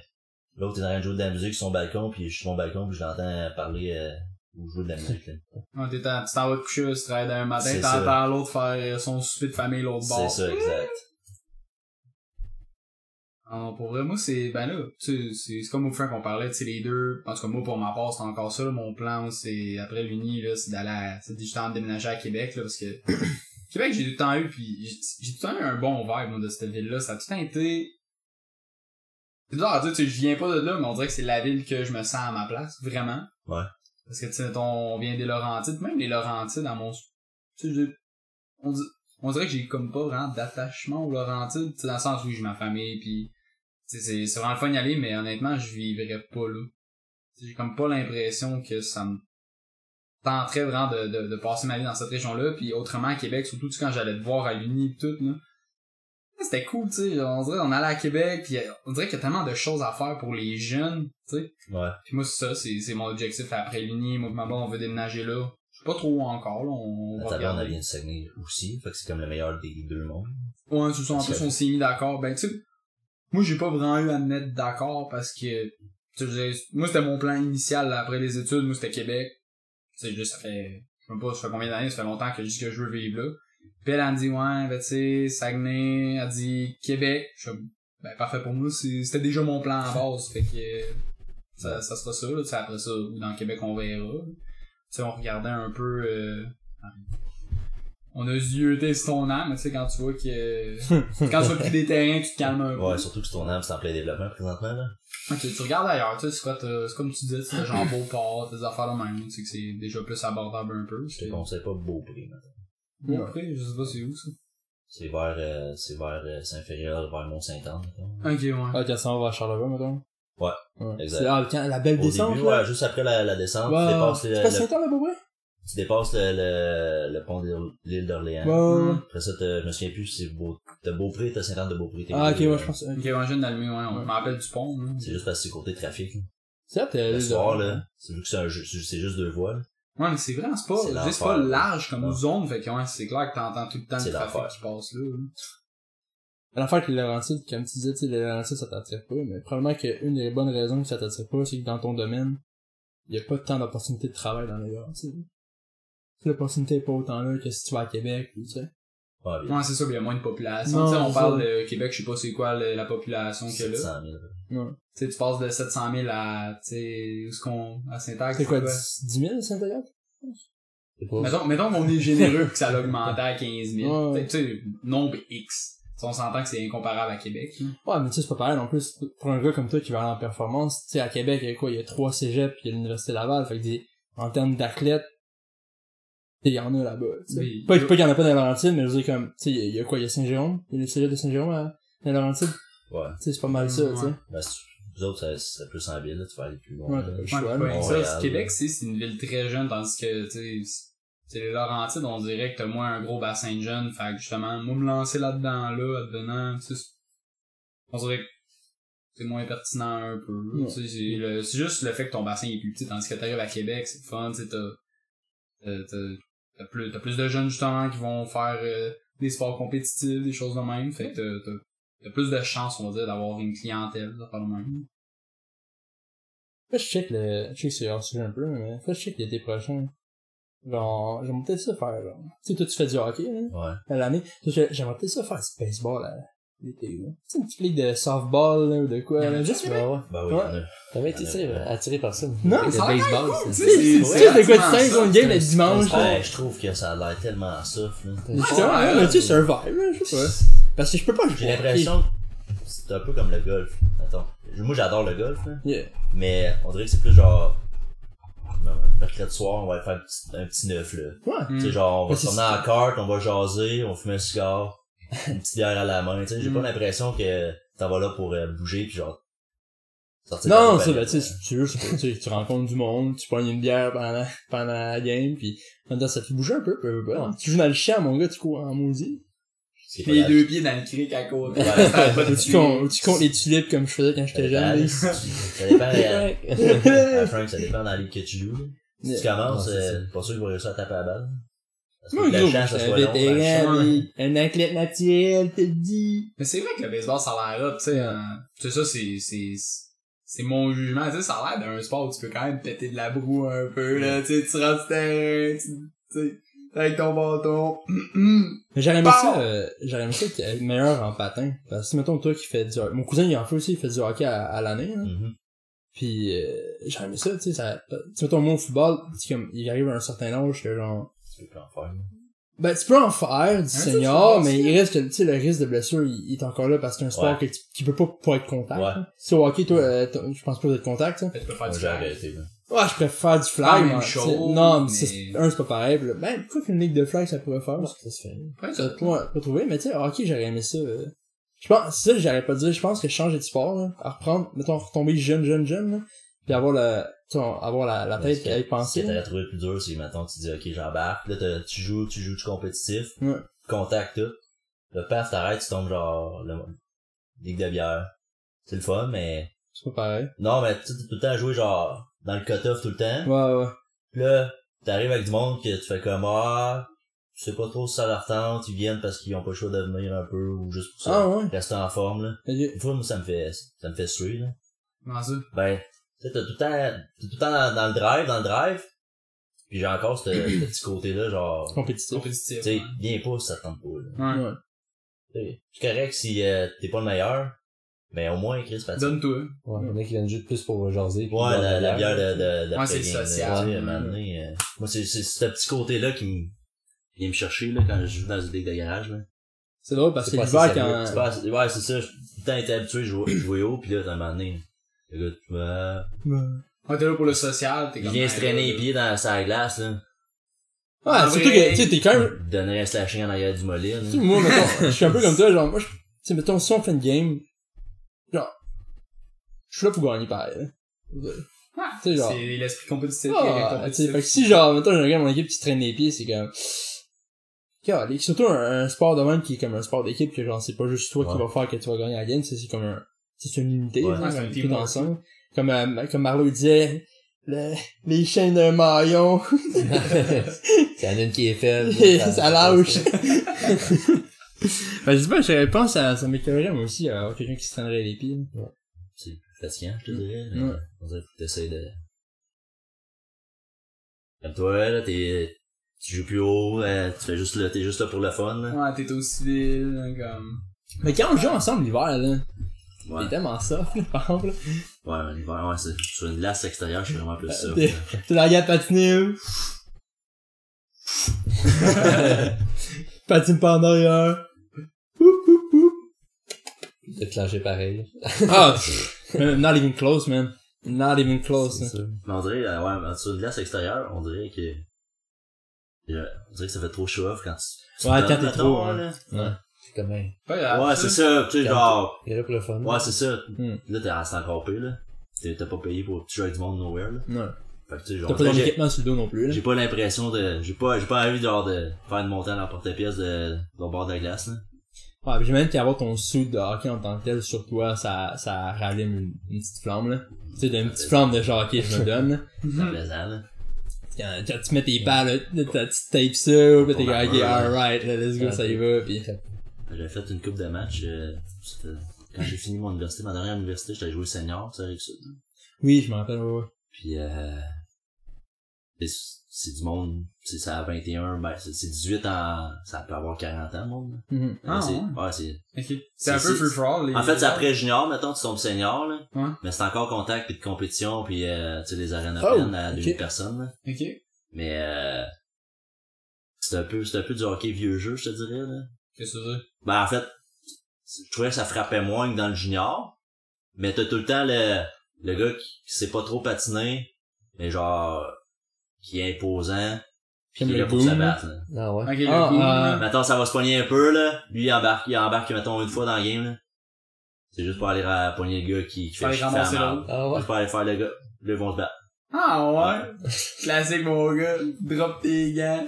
l'autre est en train de jouer de la musique sur son balcon, puis je suis sur mon balcon, puis je l'entends parler euh, ou jouer de la en- tu t'en vas te coucher, tu travailles d'un matin, t'entends l'autre faire euh, son souper de famille l'autre bord. C'est ça, exact. Non, pour vrai, moi, c'est, ben là, tu sais, c'est c'est comme au fin qu'on parlait, tu sais, les deux, en tout cas, moi, pour ma part, c'est encore ça, là, mon plan, c'est, après l'Uni, là, c'est d'aller à, c'est justement de déménager à Québec, là, parce que, Québec, j'ai tout le temps eu, puis j'ai j'ai tout le temps eu un bon vibe, moi, de cette ville-là, ça a tout le temps été, c'est bizarre à dire, tu sais, je viens pas de là, mais on dirait que c'est la ville que je me sens à ma place, vraiment. Ouais. Parce que, tu sais, on vient des Laurentides, même les Laurentides, dans mon, tu on, on dirait que j'ai comme pas vraiment d'attachement aux Laurentides, dans le sens où j'ai ma famille, puis c'est vraiment le fun d'y aller, mais honnêtement, je vivrais pas là. J'ai comme pas l'impression que ça me tenterait vraiment de, de, passer ma vie dans cette région-là, puis autrement à Québec, surtout quand j'allais te voir à l'Uni tout, là. C'était cool, tu sais, on dirait on allait à Québec, puis on dirait qu'il y a tellement de choses à faire pour les jeunes, tu sais. Ouais. Puis moi, c'est ça, c'est c'est mon objectif après l'Uni, ma blonde, on veut déménager là. Je sais pas trop où encore, là, on, La on regarder. vient de Saguenay aussi, fait que c'est comme le meilleur des deux mondes. Ouais, c'est ça, en plus on s'est mis d'accord. Ben, tu sais, moi j'ai pas vraiment eu à me mettre d'accord parce que, tu sais, j'ai- moi c'était mon plan initial là, après les études, moi c'était Québec. Tu sais, juste ça fait, je sais pas, ça fait combien d'années, ça fait longtemps que je dis que je veux vivre là. Puis elle, me dit, ouais, ben tu sais, Saguenay, elle dit Québec. Je ben parfait pour moi, c'était déjà mon plan à base, fait que ça, ça sera ça, là, après ça, ou dans Québec on verra. Tu sais, on regardait un peu, euh, on a zioté sur ton âme, tu sais, quand tu vois que, quand tu as pris des terrains, tu te calmes un peu. Ouais, surtout que c'est ton âme, c'est en plein développement présentement, là. Ok, tu regardes ailleurs, tu sais, c'est quoi, c'est comme tu disais, c'est genre Beauport, des affaires de même, tu sais, que c'est déjà plus abordable un peu. Je te conseille pas Beaupré, maintenant. Après, je sais pas c'est où, ça? C'est vers, euh, c'est vers euh, Saint-Fériol, vers Mont-Saint-Anne. Ok, ouais. Ah, quand ça va à Charlevoix, mettons? Ouais, Ouais. exact. C'est, ah, quand, la belle Au descente, début, là? ouais, juste après la, la descente, Ouais. tu dépasses le, C'est pas le- Saint-Anne, là, Beaupré? tu dépasses le, le, le pont de l'île d'Orléans. Ouais, ouais. Après ça, je me souviens plus si c'est Beau, t'as Beaupré, t'as Saint-Anne-de-Beaupré. t'es Ah, ok, ouais, je pense. Ok, ouais, je viens d'allumer, ouais, on me rappelle du pont, là. C'est juste parce que c'est côté trafic. là. C'est là, t'es Le soir, là, c'est vu que c'est un jeu, c'est c'est juste deux voies, là. Ouais, mais c'est vrai, c'est pas, c'est pas large comme Ouais. zone, fait que ouais, c'est clair que t'entends tout le temps le C'est trafic qui passe là. là. L'affaire avec les Laurentides, comme tu disais, tu sais, les Laurentides, ça t'attire pas, mais probablement qu'une des bonnes raisons que ça t'attire pas, c'est que dans ton domaine, il y a pas tant d'opportunités de travail dans les Laurentides. Tu sais, L'opportunité est pas autant là que si tu vas à Québec, ou tu sais. Ouais, bien. Ouais, c'est ça, il y a moins de population. Non, tu sais, on parle ça. de Québec, je sais pas c'est quoi le- la population qu'il y a là. 700 000. Ouais. Tu sais, tu passes de 700 000 à, tu sais, où est-ce qu'on, à Saint-Agathe. C'est quoi, 10 000, Saint-Agathe? C'est pas- Mettons, mettons qu'on est généreux pis que ça l'augmentait à 15 000. Ouais. Tu sais, nombre X. Si on s'entend que c'est incomparable à Québec. Ouais, mais tu sais, c'est pas pareil non plus. Pour un gars comme toi qui va aller en performance, tu sais, à Québec, il y a quoi? Il y a trois cégeps pis il y a l'Université Laval. Fait que des, en termes d'athlètes, il y en a là-bas, tu sais. Oui. Pas, pas qu'il y en a pas dans la Laurentide, mais je veux dire comme, tu sais, il y a- il y, a quoi? Il y a Saint-Jérôme? Il y a le cégep de Saint-Jérôme à, à la Laurentide? Ouais. Tu sais, c'est pas mal ça, tu sais. Ouais. Ben, vous autres, ça- c'est plus en ville, là, tu vas aller plus loin. Ouais, Ouais, choix, ça. là. Québec, c'est c'est une ville très jeune, tandis que, tu sais, c'est- c'est les Laurentides, on dirait que t'as moins un gros bassin de jeunes. Fait que justement, moi, me lancer là-dedans, là, advenant, tu sais, c'est- on dirait que c'est moins pertinent un peu. Ouais. Tu sais, c'est le- c'est juste le fait que ton bassin est plus petit, tandis que t'arrives à Québec, c'est fun, tu sais, t'as, t'as, plus, t'as plus de jeunes, justement, qui vont faire euh, des sports compétitifs, des choses de même. Fait que t'as, t'as, t'as plus de chances, on va dire, d'avoir une clientèle, de faire le même. Faut que je check le, je sais que c'est hors sujet un peu, mais faut que je check l'été prochain. Genre, j'aimerais peut-être ça faire, genre. Tu sais, toi, tu fais du hockey, là, Ouais. à l'année. J'aimerais peut-être ça faire du baseball, là, sais, une petite ligue de softball, là, ou de quoi, là. Juste, Ouais, ouais? Ben oui, Ouais. T'avais été, tu sais, attiré par ça. Non, le ça baseball, c'est- tu sais, tu c'est- sais, c'est quoi, tu sais, ça, une game le c'est- dimanche, c'est- là. Je trouve que ça a l'air tellement soft, là. Mais tu sais, c'est un vibe, là, je sais pas. Parce que je peux pas jouer. J'ai l'impression que c'est un peu comme le golf. Attends. Moi, j'adore le golf, là. Mais on dirait que c'est plus genre. Mercredi soir, on va aller faire un petit, un petit neuf, là. Ouais. Tu sais, genre, on va Mais se c'est promener en carte, on va jaser, on fume un cigare, une petite bière à la main, tu sais. J'ai Mm. pas l'impression que t'en vas là pour euh, bouger pis genre. sortir de la Non, ça, ben, tu sais, tu c'est sais, tu rencontres du monde, tu prends une bière pendant, pendant la game, pis, en même temps, ça te fait bouger un peu, peu, peu, peu. Ouais. Tu joues dans le champ, mon gars, tu cours en maudit. C'est Puis les deux pieds dans le cric à côté. Ouais. Tu comptes, tu comptes les tulipes comme je faisais quand j'étais jeune, là. Ça dépend, euh, à Frank, ça dépend dans les que tu joues, là. Si tu commences, Ouais, c'est euh, pas sûr qu'il va réussir à taper la balle. Parce que Moi, le gros, champ, je ça soit un long, athlète naturel, te le dis. Mais c'est vrai que le baseball, ça a l'air hot, tu sais. hein. Tu sais, ça, c'est, c'est, c'est mon jugement, tu sais, ça a l'air d'un sport où tu peux quand même péter de la broue un peu, là, tu sais, tu rentres terrain, tu tu sais, avec ton bâton. Mais j'aurais aimé Pow! ça, euh, j'aurais aimé ça être meilleur en patin. Parce que, mettons, toi qui fais du mon cousin, il en fait aussi, il fait du hockey à, à l'année, hein. Mhm. Pis, euh, j'aurais aimé ça, tu sais, ça, tu sais, mettons, moi, au football, c'est comme, il arrive à un certain âge que, genre, Tu peux plus en faire. là. ben, tu peux en faire du ça, senior, mais il reste que, tu sais, le risque de blessure, il, il est encore là parce que c'est un sport Ouais. que tu, qui peut pas, pas être contact. Ouais. hein. Si au hockey, toi, euh, je pense pas être contact, ça. Tu peux faire du arrêté, là. Ouais, je préfère faire du flag. même chose, non, mais c'est, un, c'est pas pareil. ben, pourquoi qu'une ligue de flag, ça pourrait faire? Ça se fait. Ouais, Ça, ça- ouais, pas trouvé, mais tu sais, hockey, j'aurais aimé ça. euh. Je pense, ça, que j'aurais pas dit, je pense que changer de sport, là, à reprendre, mettons, retomber jeune, jeune, jeune, là, puis avoir la, avoir la, la tête y Ce penser. que là. t'aurais trouvé le plus dur, c'est maintenant tu dis, ok, j'embarque. Là, t'as- tu joues, tu joues du compétitif. Ouais. Contact, tout. Le paf, t'arrêtes, tu tombes genre, le, ligue de bière. C'est le fun, mais, C'est pas pareil. non, mais tu tout le temps à jouer genre, dans le cut-off tout le temps. Ouais, ouais. Puis là, t'arrives avec du monde que tu fais comme, ah, je sais pas trop si ça leur tente, ils viennent parce qu'ils ont pas le choix de venir un peu, ou juste pour ça. Ah, ouais. Rester en forme, là. Des fois, moi, ça me fait, ça me fait suer, là. Comment ça? Ben, tu sais, t'as tout le temps, t'es tout le temps dans, dans le drive, dans le drive. Puis j'ai encore ce, ce petit côté-là, genre, Compétitif. Compétitif. tu sais, ouais. viens pas si ça te tente pas, là. Ouais. Ouais. C'est correct si euh, t'es pas le meilleur, mais au moins, Chris, Patrick. Donne-toi. Ouais, il y en a qui viennent juste plus pour jaser. puis Ouais, la, bière de, de, de Ouais, c'est social. tu sais, à un moment donné, euh, moi, c'est, c'est ce petit côté-là qui me, vient me chercher, là, quand je joue dans une ligue de garage, là. C'est drôle parce C'est que pas l'hiver, C'est quand, ouais, c'est ça, j'ai tout le temps été habitué à jouer, jouer haut, pis là, à un moment donné, le gars, tu vas, Ouais, t'es là pour le social, t'es il comme. vient ben, se traîner les là, pieds dans sa glace, là. ouais, En surtout que, tu sais, t'es quand même, Il donnerait un slashing en arrière du mollet, là. tu sais, moi, mettons, je suis un peu comme toi, genre, moi, je, tu sais, mettons, si on fait une game, genre, je suis là pour gagner pareil, là. Ouais. Tu sais, genre, C'est l'esprit compétitif. qui est Ah, tu sais, fait que si genre, mettons, j'ai un gars, mon équipe qui se traîne les pieds, c'est comme, Calique. surtout un, un sport de même qui est comme un sport d'équipe que genre, c'est pas juste toi qui Ouais. va faire que tu vas gagner la game, c'est c'est comme un, c'est une unité, Ouais. Ouais, c'est ensemble. Comme, euh, comme Marlo disait, le, les chaînes d'un maillon, Il y en a une qui est faible. ça lâche. ben, je sais pas, je pense que ça, ça m'écœurerait, moi aussi, à avoir quelqu'un qui se traînerait les pieds. C'est plus fatigant, je te dirais. mais Ouais. On dirait que t'essayes de... Comme toi, là, t'es, tu joues plus haut, euh, tu fais juste là, t'es juste là pour le fun, là. Ouais, t'es au civil, hein, comme. Mais quand on joue ensemble l'hiver, là, Ouais. c'est tellement soft, là, par exemple. Ouais, mais l'hiver, ouais, c'est, sur une glace extérieure, je suis vraiment plus ça. T'es- T'es dans la gare patiner, Patine pas en arrière. Déclenché pareil. Ah, pff, not even close, man. Not even close. C'est hein. ça. Mais on dirait, euh, ouais, mais sur une glace extérieure, on dirait que. euh, On dirait que ça fait trop show off quand tu. tu Ouais, quand t'es trop, là. Ouais. C'est comme un... Pas grave, Ouais, c'est ça, tu sais, genre. Il là pour le fun. Ouais, c'est ça. Hmm. Là, t'es resté encore pire, là. T'es- T'as pas payé pour tu avec du monde nowhere, là. Ouais. Fait que, tu sais, genre, T'as pas d'équipement sur le dos non plus, là. j'ai pas l'impression de. J'ai pas, j'ai pas envie genre de faire une montée à la porte-pièce de, de bord de la glace, là. Ouais, pis j'imagine qu'avoir ton suit de hockey en tant que tel sur toi, ça, ça rallume une, une petite flamme, là. Tu sais, d'une petite flamme de genre, ok, je me donne, là. C'est plaisant, là. Quand, quand tu mets tes balles, là, tu tapes ça, pis t'es comme, ok, alright, là, let's go, ça y va, pis... J'avais fait une coupe de match, euh, c'était- quand j'ai fini mon université, ma dernière université, j'étais joué senior, ça arrive ça. Oui, je m'en rappelle, ouais, ouais. Puis euh, c'est du monde, c'est ça à 21, ben c'est c'est 18 ans, ça peut avoir 40 ans le monde. là. Mhm. Ah, c'est, ouais. ouais, c'est, un peu free for all. les- en fait, c'est après junior, mettons, tu tombes senior, là. Ouais. Mais c'est encore contact puis de compétition puis euh, tu sais, les arènes Oh, pleines à ok. 2000 personnes, là. Ok. Mais euh, c'est un peu, c'est un peu du hockey vieux jeu, je te dirais, là. Qu'est-ce que c'est? Ben, en fait, je trouvais que ça frappait moins que dans le junior. Mais t'as tout le temps le, le gars qui, qui sait pas trop patiner, mais genre, qui est imposant, puis Comme qui est là pour se battre, là. Ah ouais. Ok, le Ah, euh, ça va se pogner un peu, là. Lui, il embarque, il embarque, mettons, une fois dans le game, là. C'est juste pour aller ra- pogner le gars qui, qui fait, qui l'autre. Ah ouais. Juste pour aller faire le gars. Là, ils vont se battre. Ah ouais. Classique, mon gars. Drop tes gants.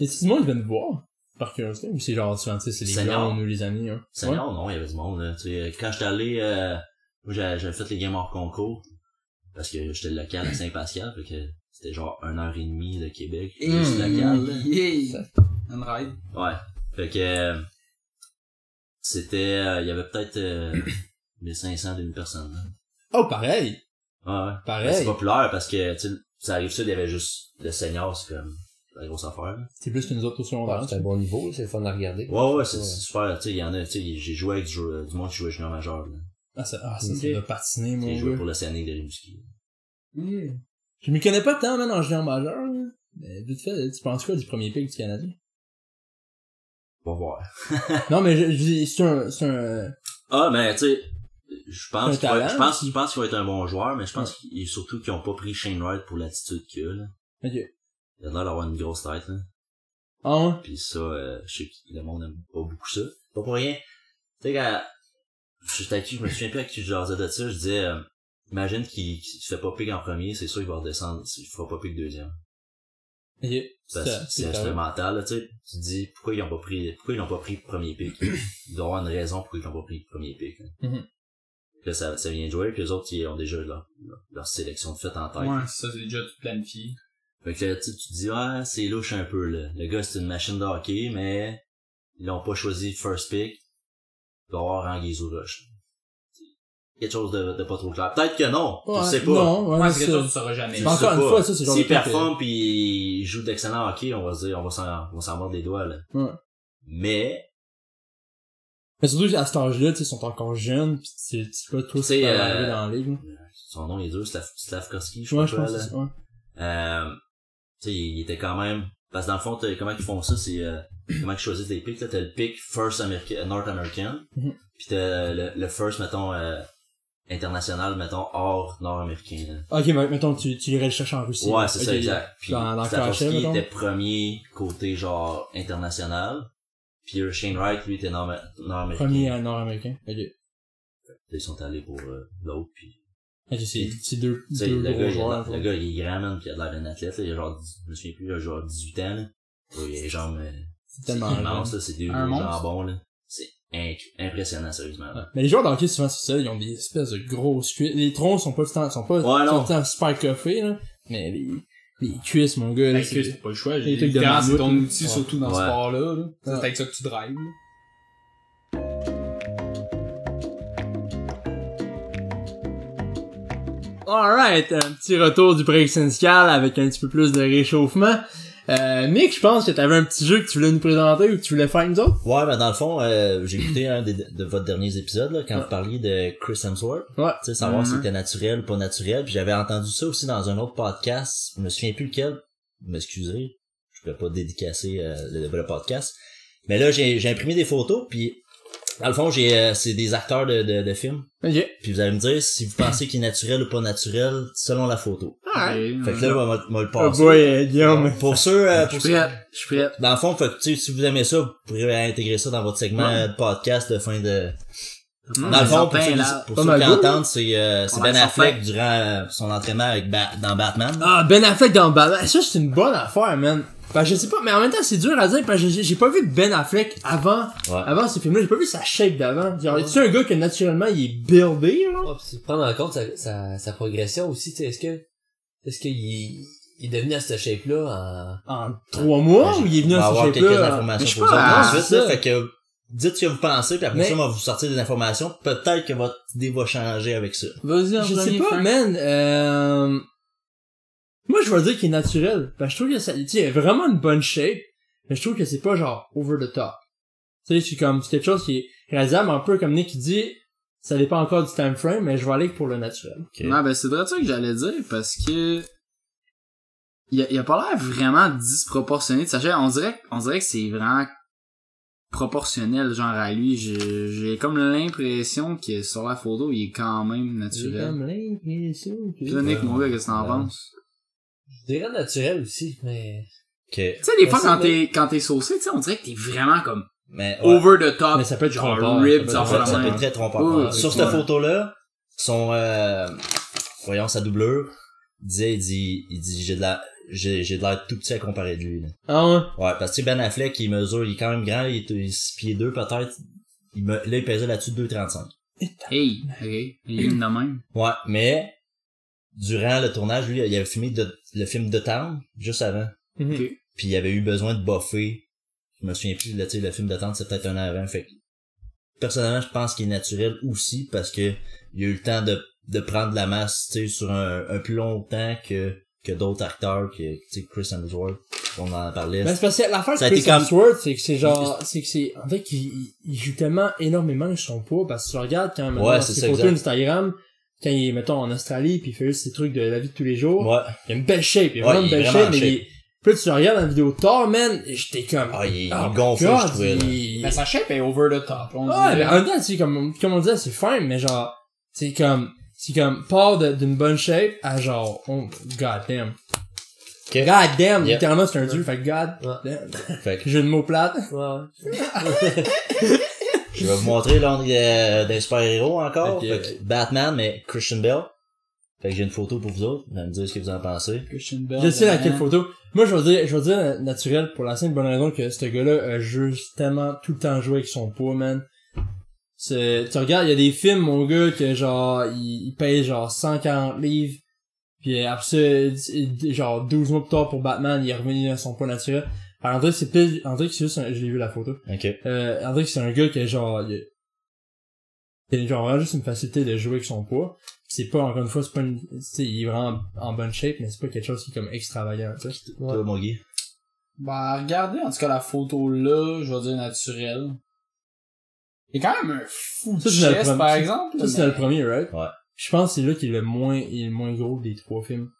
Et si du monde vient te voir, par curiosité, ou c'est genre, souvent, tu sais, c'est les gars ou les amis, hein? Seigneur, non, il y avait du monde, là. Tu sais, quand j'étais allé, euh, j'avais fait les games hors concours. Parce que j'étais local à Saint-Pascal, fait que c'était genre une heure et demie de Québec. Juste local, là. Yeah. Un ride. Ouais. Fait que, euh, c'était, euh, il y avait peut-être, euh, 1500, 2000 personnes, là. Oh, pareil! Ouais, ouais. Pareil. Ben, c'est populaire parce que, tu sais, ça arrive ça, il y avait juste le senior, c'est comme la grosse affaire. C'est plus que nous autres au Ouais, secondaire. c'est un bon niveau, c'est le fun à regarder. Ouais, ouais, c'est c'est super, tu sais, il y en a, tu sais, j'ai joué avec du, du monde qui jouait junior majeur, là. Ah, ça, ah, ça, Ok. ça doit patiner, J'ai mon joué gars. pour l'Océanique de Rimouski. Yeah. Je m'y connais pas tant, man, en junior majeur, là. Mais vite fait, tu penses quoi du premier pick du Canadien? On va voir. non, mais je, je dis, c'est un, c'est un, Ah, mais tu sais, je pense qu'il va, je pense, je pense qu'il va être un bon joueur, mais je pense qu'il- surtout qu'ils ont pas pris Shane Wright pour l'attitude qu'il a, là. ok. Il a l'air d'avoir une grosse tête, là. Ah, ouais? Pis ça, euh, je sais que le monde aime pas beaucoup ça. Pas pour rien. Tu sais, quand, j'étais avec je me souviens plus avec qui je jasais de ça, je disais, euh, imagine qu'il, se fait pas pick en premier, c'est sûr qu'il va redescendre, il fera pas pick deuxième. Ça, c'est c'est instrumental, là, tu sais. Tu te dis, pourquoi ils ont pas pris, pourquoi ils l'ont pas pris premier pick? Il doit y avoir une raison pourquoi ils l'ont pas pris premier pick. hein. Mhm. Là, ça, ça vient de jouer, puis les autres, ils ont déjà leur, leur, leur sélection de fait en tête. Ouais, ça, c'est déjà tout planifié. Fait que là, tu, tu te dis, ah, c'est louche un peu, là. Le gars, c'est une machine de hockey, mais ils l'ont pas choisi first pick. Il doit avoir Anguille Rush. Quelque chose de, de pas trop clair. Peut-être que non. Ouais, je sais pas. Non, ouais, Ouais, c'est c'est quelque chose que tu sauras jamais. Tu sais encore une pas. fois, ça, c'est genre S'il performe pis il joue d'excellent hockey, on va se dire, on va s'en, on va s'en mordre les doigts, là. Ouais. Mais, Mais surtout, à cet âge-là, tu sais, ils sont encore jeunes, pis tu tu trop Tu sais, ce qui dans la ligue. son nom est dur, Slav, Slavkovski, je Ouais, sais je pas pense quoi, que là. c'est ça, ouais. Euh, tu sais, il était quand même, parce que dans le fond, t'as- comment ils font ça, c'est, euh, comment ils choisissent les picks, là? T'as le pick first American, North American, Mhm. pis t'as le, le first, mettons, euh, international, mettons, hors nord-américain, là. Ok, mais mettons, tu, tu irais le chercher en Russie. Ouais, c'est ça, exact. Puis, Dans, Slavkovski était premier côté, genre, international. Puis euh, Shane Wright, lui, était nord- nord-américain. Premier euh, nord-américain. Ok. Ils sont allés pour euh, l'autre, puis c'est, c'est deux, deux le, gros gars, il joueurs. le gars, il est grand, man, pis il a l'air d'un athlète, là. Il a genre, je me souviens plus, il a genre 18 ans, là. Il a les jambes, euh, C'est immense, là. C'est des gros jambons, là. C'est inc- impressionnant, sérieusement, là. Mais les joueurs d'hockey, souvent, c'est ça, ils ont des espèces de grosses cuisses. Les troncs sont pas, tant- sont pas, Ouais, sont non. tant super coffés, là. Mais les, les cuisses, mon gars, là, c'est- que c'est pas le choix. Les trucs de c'est ton outil, surtout dans ce sport-là. là. C'est avec ça que tu drives. Alright, un petit retour du break syndical avec un petit peu plus de réchauffement. Euh, Mick, je pense que t'avais un petit jeu que tu voulais nous présenter ou que tu voulais faire nous autres? Ouais, mais dans le fond, euh, j'ai écouté un des- de votre derniers épisodes, là, quand vous parliez de Chris Hemsworth. Ouais. Tu sais, savoir Mhm. si c'était naturel ou pas naturel. Puis j'avais entendu ça aussi dans un autre podcast. Je me souviens plus lequel. Vous m'excusez. Je vais pas dédicacer euh, le, le podcast. Mais là, j'ai j'ai imprimé des photos, puis dans le fond, j'ai euh, c'est des acteurs de, de, de films. Ok. Puis vous allez me dire si vous pensez qu'il est naturel ou pas naturel selon la photo. Alright. Fait que là, on va, on va le Oh passer. boy, euh, Guillaume. Pour ceux, euh, Je pour suis prêt. Je suis prêt. dans le fond, fait que, si vous aimez ça, vous pourrez intégrer ça dans votre segment Ouais. de podcast de fin de... Hum, Dans le fond, pour ceux, qui- là. pour Pas ceux mal qui good. entendent, c'est euh, Ben Affleck durant euh, son entraînement avec Ba- dans Batman. Ah, Ben Affleck dans Batman. Ça, c'est une bonne affaire, man. Ben, je sais pas, mais en même temps, c'est dur à dire, parce que j'ai pas vu Ben Affleck avant, Ouais. avant ce film-là. J'ai pas vu sa shape d'avant. Genre, est-tu un gars que naturellement, il est buildé, là? Ouais, pis prendre en compte sa, sa, sa progression aussi, tu sais, est-ce que, est-ce qu'il il est devenu à cette shape-là en, En trois mois, ou il est venu à avoir ce quelques shape-là? informations pour ah, ensuite. Là, ça. fait que dites ce que vous pensez, puis après Mais- ça, on va vous sortir des informations. Peut-être que votre idée va changer avec ça. Vas-y, en Je sais pas, man. Euh... Moi, je vais dire qu'il est naturel. Parce que je trouve que ça, tu a vraiment une bonne shape. Mais je trouve que c'est pas genre over the top. Tu sais, c'est comme, c'est quelque chose qui est réalisable un peu comme Nick qui dit, ça dépend encore du time frame, mais je vais aller pour le naturel. Ouais, ben c'est vrai ça que j'allais dire parce que il a, il a pas l'air vraiment disproportionné de sa chair. On dirait, on dirait que c'est vraiment proportionnel genre à lui. J'ai j'ai comme l'impression que sur la photo il est quand même naturel. Comme l'impression que- Puis Nick, mon gars, qu'est-ce que t'en penses? Je dirais naturel aussi, mais. Tu sais, des fois, c'est quand t'es, quand t'es saucé, tu sais, on dirait que t'es vraiment comme Mais ouais, over the top. Mais ça peut être genre trompeur, ribs, ça peut être- ça, la peut même. être très trompeur. Sur cette photo-là, son, euh, voyons, sa doubleur, il disait, il dit, il dit, j'ai de la, j'ai, j'ai de l'air tout petit à comparer de lui, là. Ah ouais? Ouais, parce que tu sais, Ben Affleck, il mesure, il est quand même grand, il est, il est 6 pieds 2 peut-être. Il me, là, il pesait là-dessus 2,35. Hey, ok. Il est de même. Ouais, mais, durant le tournage, lui, il avait filmé de- le film The Town, juste avant. Mhm. Puis il avait eu besoin de buffer. Je me souviens plus, là, tu sais, le film de Town, c'est peut-être un an avant. Fait que, personnellement, je pense qu'il est naturel aussi parce que il a eu le temps de, de prendre de la masse, tu sais, sur un, un plus long temps que, que d'autres acteurs, que, tu sais, Chris Hemsworth, on en parlait. Ben, c'est parce que l'affaire de Chris comme- Hemsworth, c'est que c'est genre, c'est que c'est, en fait, qu'il il- il joue tellement énormément sur son poids, parce que tu regardes quand, maintenant, Ouais, dans c'est ses ça, photos. Instagram, quand il est, mettons, en Australie, puis il fait juste ses trucs de la vie de tous les jours, Ouais. il a une belle shape, il a Ouais, vraiment une belle vraiment shape, mais il shape. là, tu le regardes dans la vidéo tard, man, et j'étais comme, Ah, il, oh God, je trouvais, il- Mais sa shape est over the top. On mais en même temps, c'est comme, comme on disait, c'est fine, mais genre, c'est comme, c'est comme, part de- d'une bonne shape à genre, oh, god damn. God damn, Yep. littéralement, c'est un dieu, fait que god Ouais. damn. Fait que, Jeu de mots plate. ouais. je vais vous montrer, est euh, des super-héros encore. Fait que Batman, mais Christian Bell. Fait que j'ai une photo pour vous autres. Vous allez me dire ce que vous en pensez. Christian Bale. Je sais laquelle photo. Moi, je vais dire, je vais dire naturel pour la simple bonne raison que ce gars-là a juste tellement tout le temps joué avec son poids, man. Tu regardes, il y a des films, mon gars, que genre, il, il pèse genre 140 livres. Puis après ça, genre 12 mois plus tard pour Batman, il est revenu à son poids naturel. Alors, André, c'est plus, André, c'est juste, un- je l'ai vu la photo. Ok. Euh, André, c'est un gars qui a genre, il a, il a genre vraiment juste une facilité de jouer avec son poids. C'est pas, encore une fois, c'est pas une, tu sais, il est vraiment en bonne shape, mais c'est pas quelque chose qui est comme extravagant, tu sais. Ouais. Toi, mon Guy? Bah, regardez, en tout cas, la photo là, je vais dire naturelle. Il a quand même un fou Ça, de c'est le chest, premier- par exemple. Ça, c'est le premier, right? Ouais. Je pense que c'est là qu'il est le moins, il est le moins gros des trois films.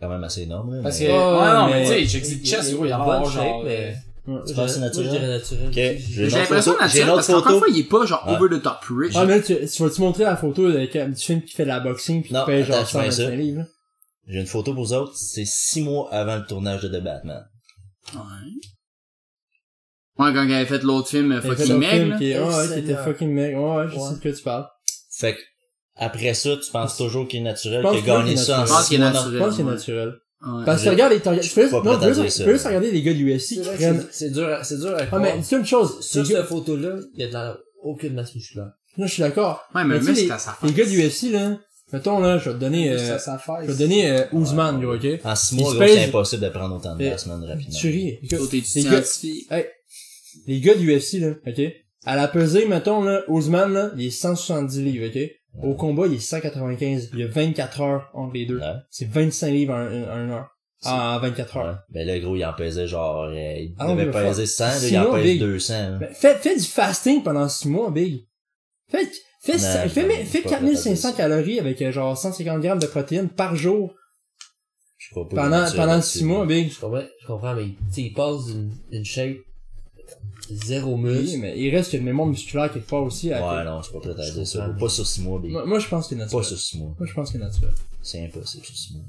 Quand même assez énorme, là. Parce que, mais- ouais, non, mais, tu sais, check chest, gros, il y a genre, shape, mais- Ouais. Tu penses Moi, naturel? naturel. J'ai l'impression naturel parce qu'encore une photo. fois, il est pas genre Ouais. over the top rich. Ah, mais tu, tu vas-tu montrer la photo de, du film qui fait de la boxing pis qui fait genre attends, je fais 125 ça. livres? J'ai une photo pour vous autres. C'est six mois avant le tournage de The Batman. Ouais. Ouais, quand il avait fait l'autre film, fait Fucking un Meg, ah ouais, qui était fucking mec. Ouais, ouais, je Ouais. sais de quoi tu parles. Fait que, après ça, tu penses toujours qu'il est naturel, qu'il a gagné ça en. Je pense six qu'il est mois. naturel. Je pense que c'est ouais. naturel. Ouais. Parce que regardes les, peux non, peux juste, peux regarder les gars du UFC C'est qui prennent, c'est- dur, à- c'est dur à ah, croire. mais dis une chose, Sur les cette photo-là, il y a de la, aucune masse musculaire. là, je suis d'accord. Ouais, mais Mais Les face. gars du UFC, là, mettons, là, je vais te donner, euh, je vais te donner, euh, Ousmane, gros, ok? En six mois, gros, c'est impossible de prendre autant de masse, man, rapidement. Tu ris. Les gars, scientifique. hey, les gars du UFC, là, ok? À la pesée, mettons, là, Ousmane, là, il est 170 livres, ok? Au combat, il est 195. Il y a 24 heures entre les deux. Ouais. C'est 25 livres en, en, en une heure. Ah, en 24 heures. Ouais. Ben là, gros, il en pesait genre, euh, il Ah devait mais peser 100, là, il en pèse Big. 200. hein. Ben, fais, fais du fasting pendant 6 mois, Big. Fais, fais, Non, fais, je fais, suis fais pas 4500 prêt à dire calories avec euh, genre 150 grammes de protéines par jour. Je crois pas. Pendant, pendant as- six mois, Big. Je comprends, je comprends, mais tu sais, il passe d'une shape zéro Oui, muscle. mais il reste qu'il y a une mémoire musculaire quelque part aussi. à Ouais, non, c'est pas prêt à Je dire ça. Pas sur 6 mois. Moi, moi, je pense qu'il est Pas naturel. sur 6 mois. Moi, je pense qu'il est naturel. C'est impossible sur 6 mois.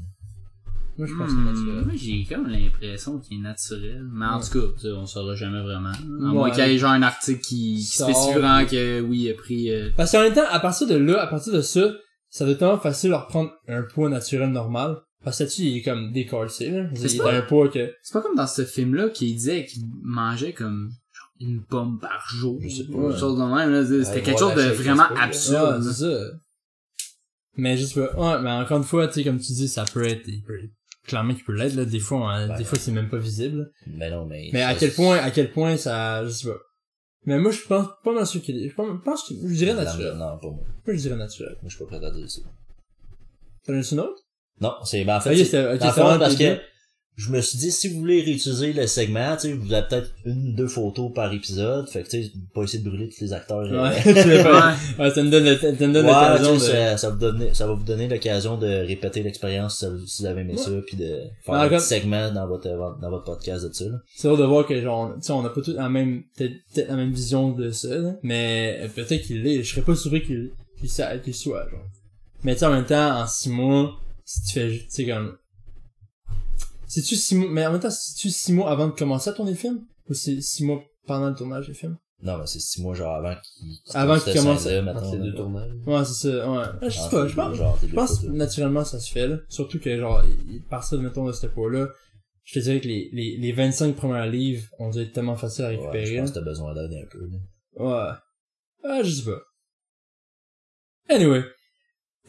Moi, je pense qu'il est Hmm, naturel. moi, j'ai comme l'impression qu'il est naturel. Mais en Ouais. tout cas, on saura jamais vraiment. À Ouais. moins qu'il y ait genre un article qui, qui spécifie vraiment que oui, il a pris. euh, Parce qu'en même temps, à partir de là, à partir de ça, ça doit être tellement facile de reprendre un poids naturel normal. Parce que là-dessus, il est comme décollé, là. C'est Il est que... C'est pas comme dans ce film-là qu'il disait qu'il mangeait comme genre, une pomme par jour. Je sais pas, Ou ouais. quelque chose de même. là. C'était Ouais, quelque chose de vraiment absurde. C'est ça. Mais juste pas. Ouais, mais encore une fois, tu sais, comme tu dis, ça peut être, il peut- clairement qu'il peut l'être, là. Des fois, hein, Ben, des fois, c'est même pas visible. Mais non, mais. Mais à quel point, à quel point ça, je sais pas. Mais moi, je pense pas mal sûr qu'il est, je pense, que, je dirais Non, naturel. Non, pas moi. Moi, je dirais naturel. Moi, je suis pas prêt à dire ça. T'en as une autre? Non, c'est, ben, en fait, c'est- c'était- ok, dans le c'était fond, entre parce que je me suis dit, si vous voulez réutiliser le segment, tu sais, vous avez peut-être une ou deux photos par épisode, fait que, tu sais, pas essayer de brûler tous les acteurs. euh, Ouais, tu l'as pas- Ouais. ouais, ça me donne, le- ça me donne Ouais, l'occasion tu de... sais, ça, ça, vous donner, ça va vous donner l'occasion de répéter l'expérience si, vous- avez aimé ça, puis de faire un petit segment dans votre, dans votre podcast de ça. là. C'est drôle de voir que genre, tu sais, on n'a pas tous la même, peut-être la même vision de ça, là. mais euh, peut-être qu'il l'est. Je serais pas surpris qu'il qu'il soit, genre. Mais tu sais, en même temps, en six mois, si tu fais, tu sais, comme... Si tu six mois, mais en même temps, si tu six mois avant de commencer à tourner le film, ou c'est six mois pendant le tournage du film? Non, mais c'est six mois genre avant qu'il Avant qu'il commence Entre mettons, les deux tournages. Ouais, c'est ça, ouais. Ah, Je sais pas, je pense, je pense naturellement ça se fait, là. Surtout que, genre, il part ça, mettons, de ce poids-là. Je te dirais que les, les, les 25 premiers livres ont dû être tellement faciles à Ouais, récupérer. je là. pense que t'as besoin d'aide un peu. là. Ouais. Ah, je sais pas. Anyway.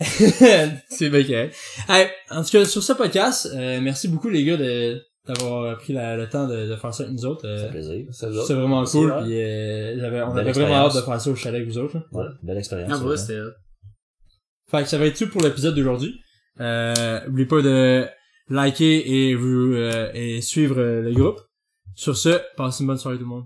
c'est bien correct. Hey, en tout cas, sur ce podcast, euh, merci beaucoup les gars de d'avoir pris la- le temps de, de faire ça avec nous autres. Euh, plaisir. C'est vraiment Merci, cool. Puis euh, j'avais, on Belle avait vraiment hâte de faire ça au chalet avec vous autres. là. Ouais, belle expérience. Ah, ça, ouais, c'était. Fait que ça va être tout pour l'épisode d'aujourd'hui. Euh, oubliez pas de liker et vous euh, et suivre euh, le groupe. Sur ce, passez une bonne soirée tout le monde.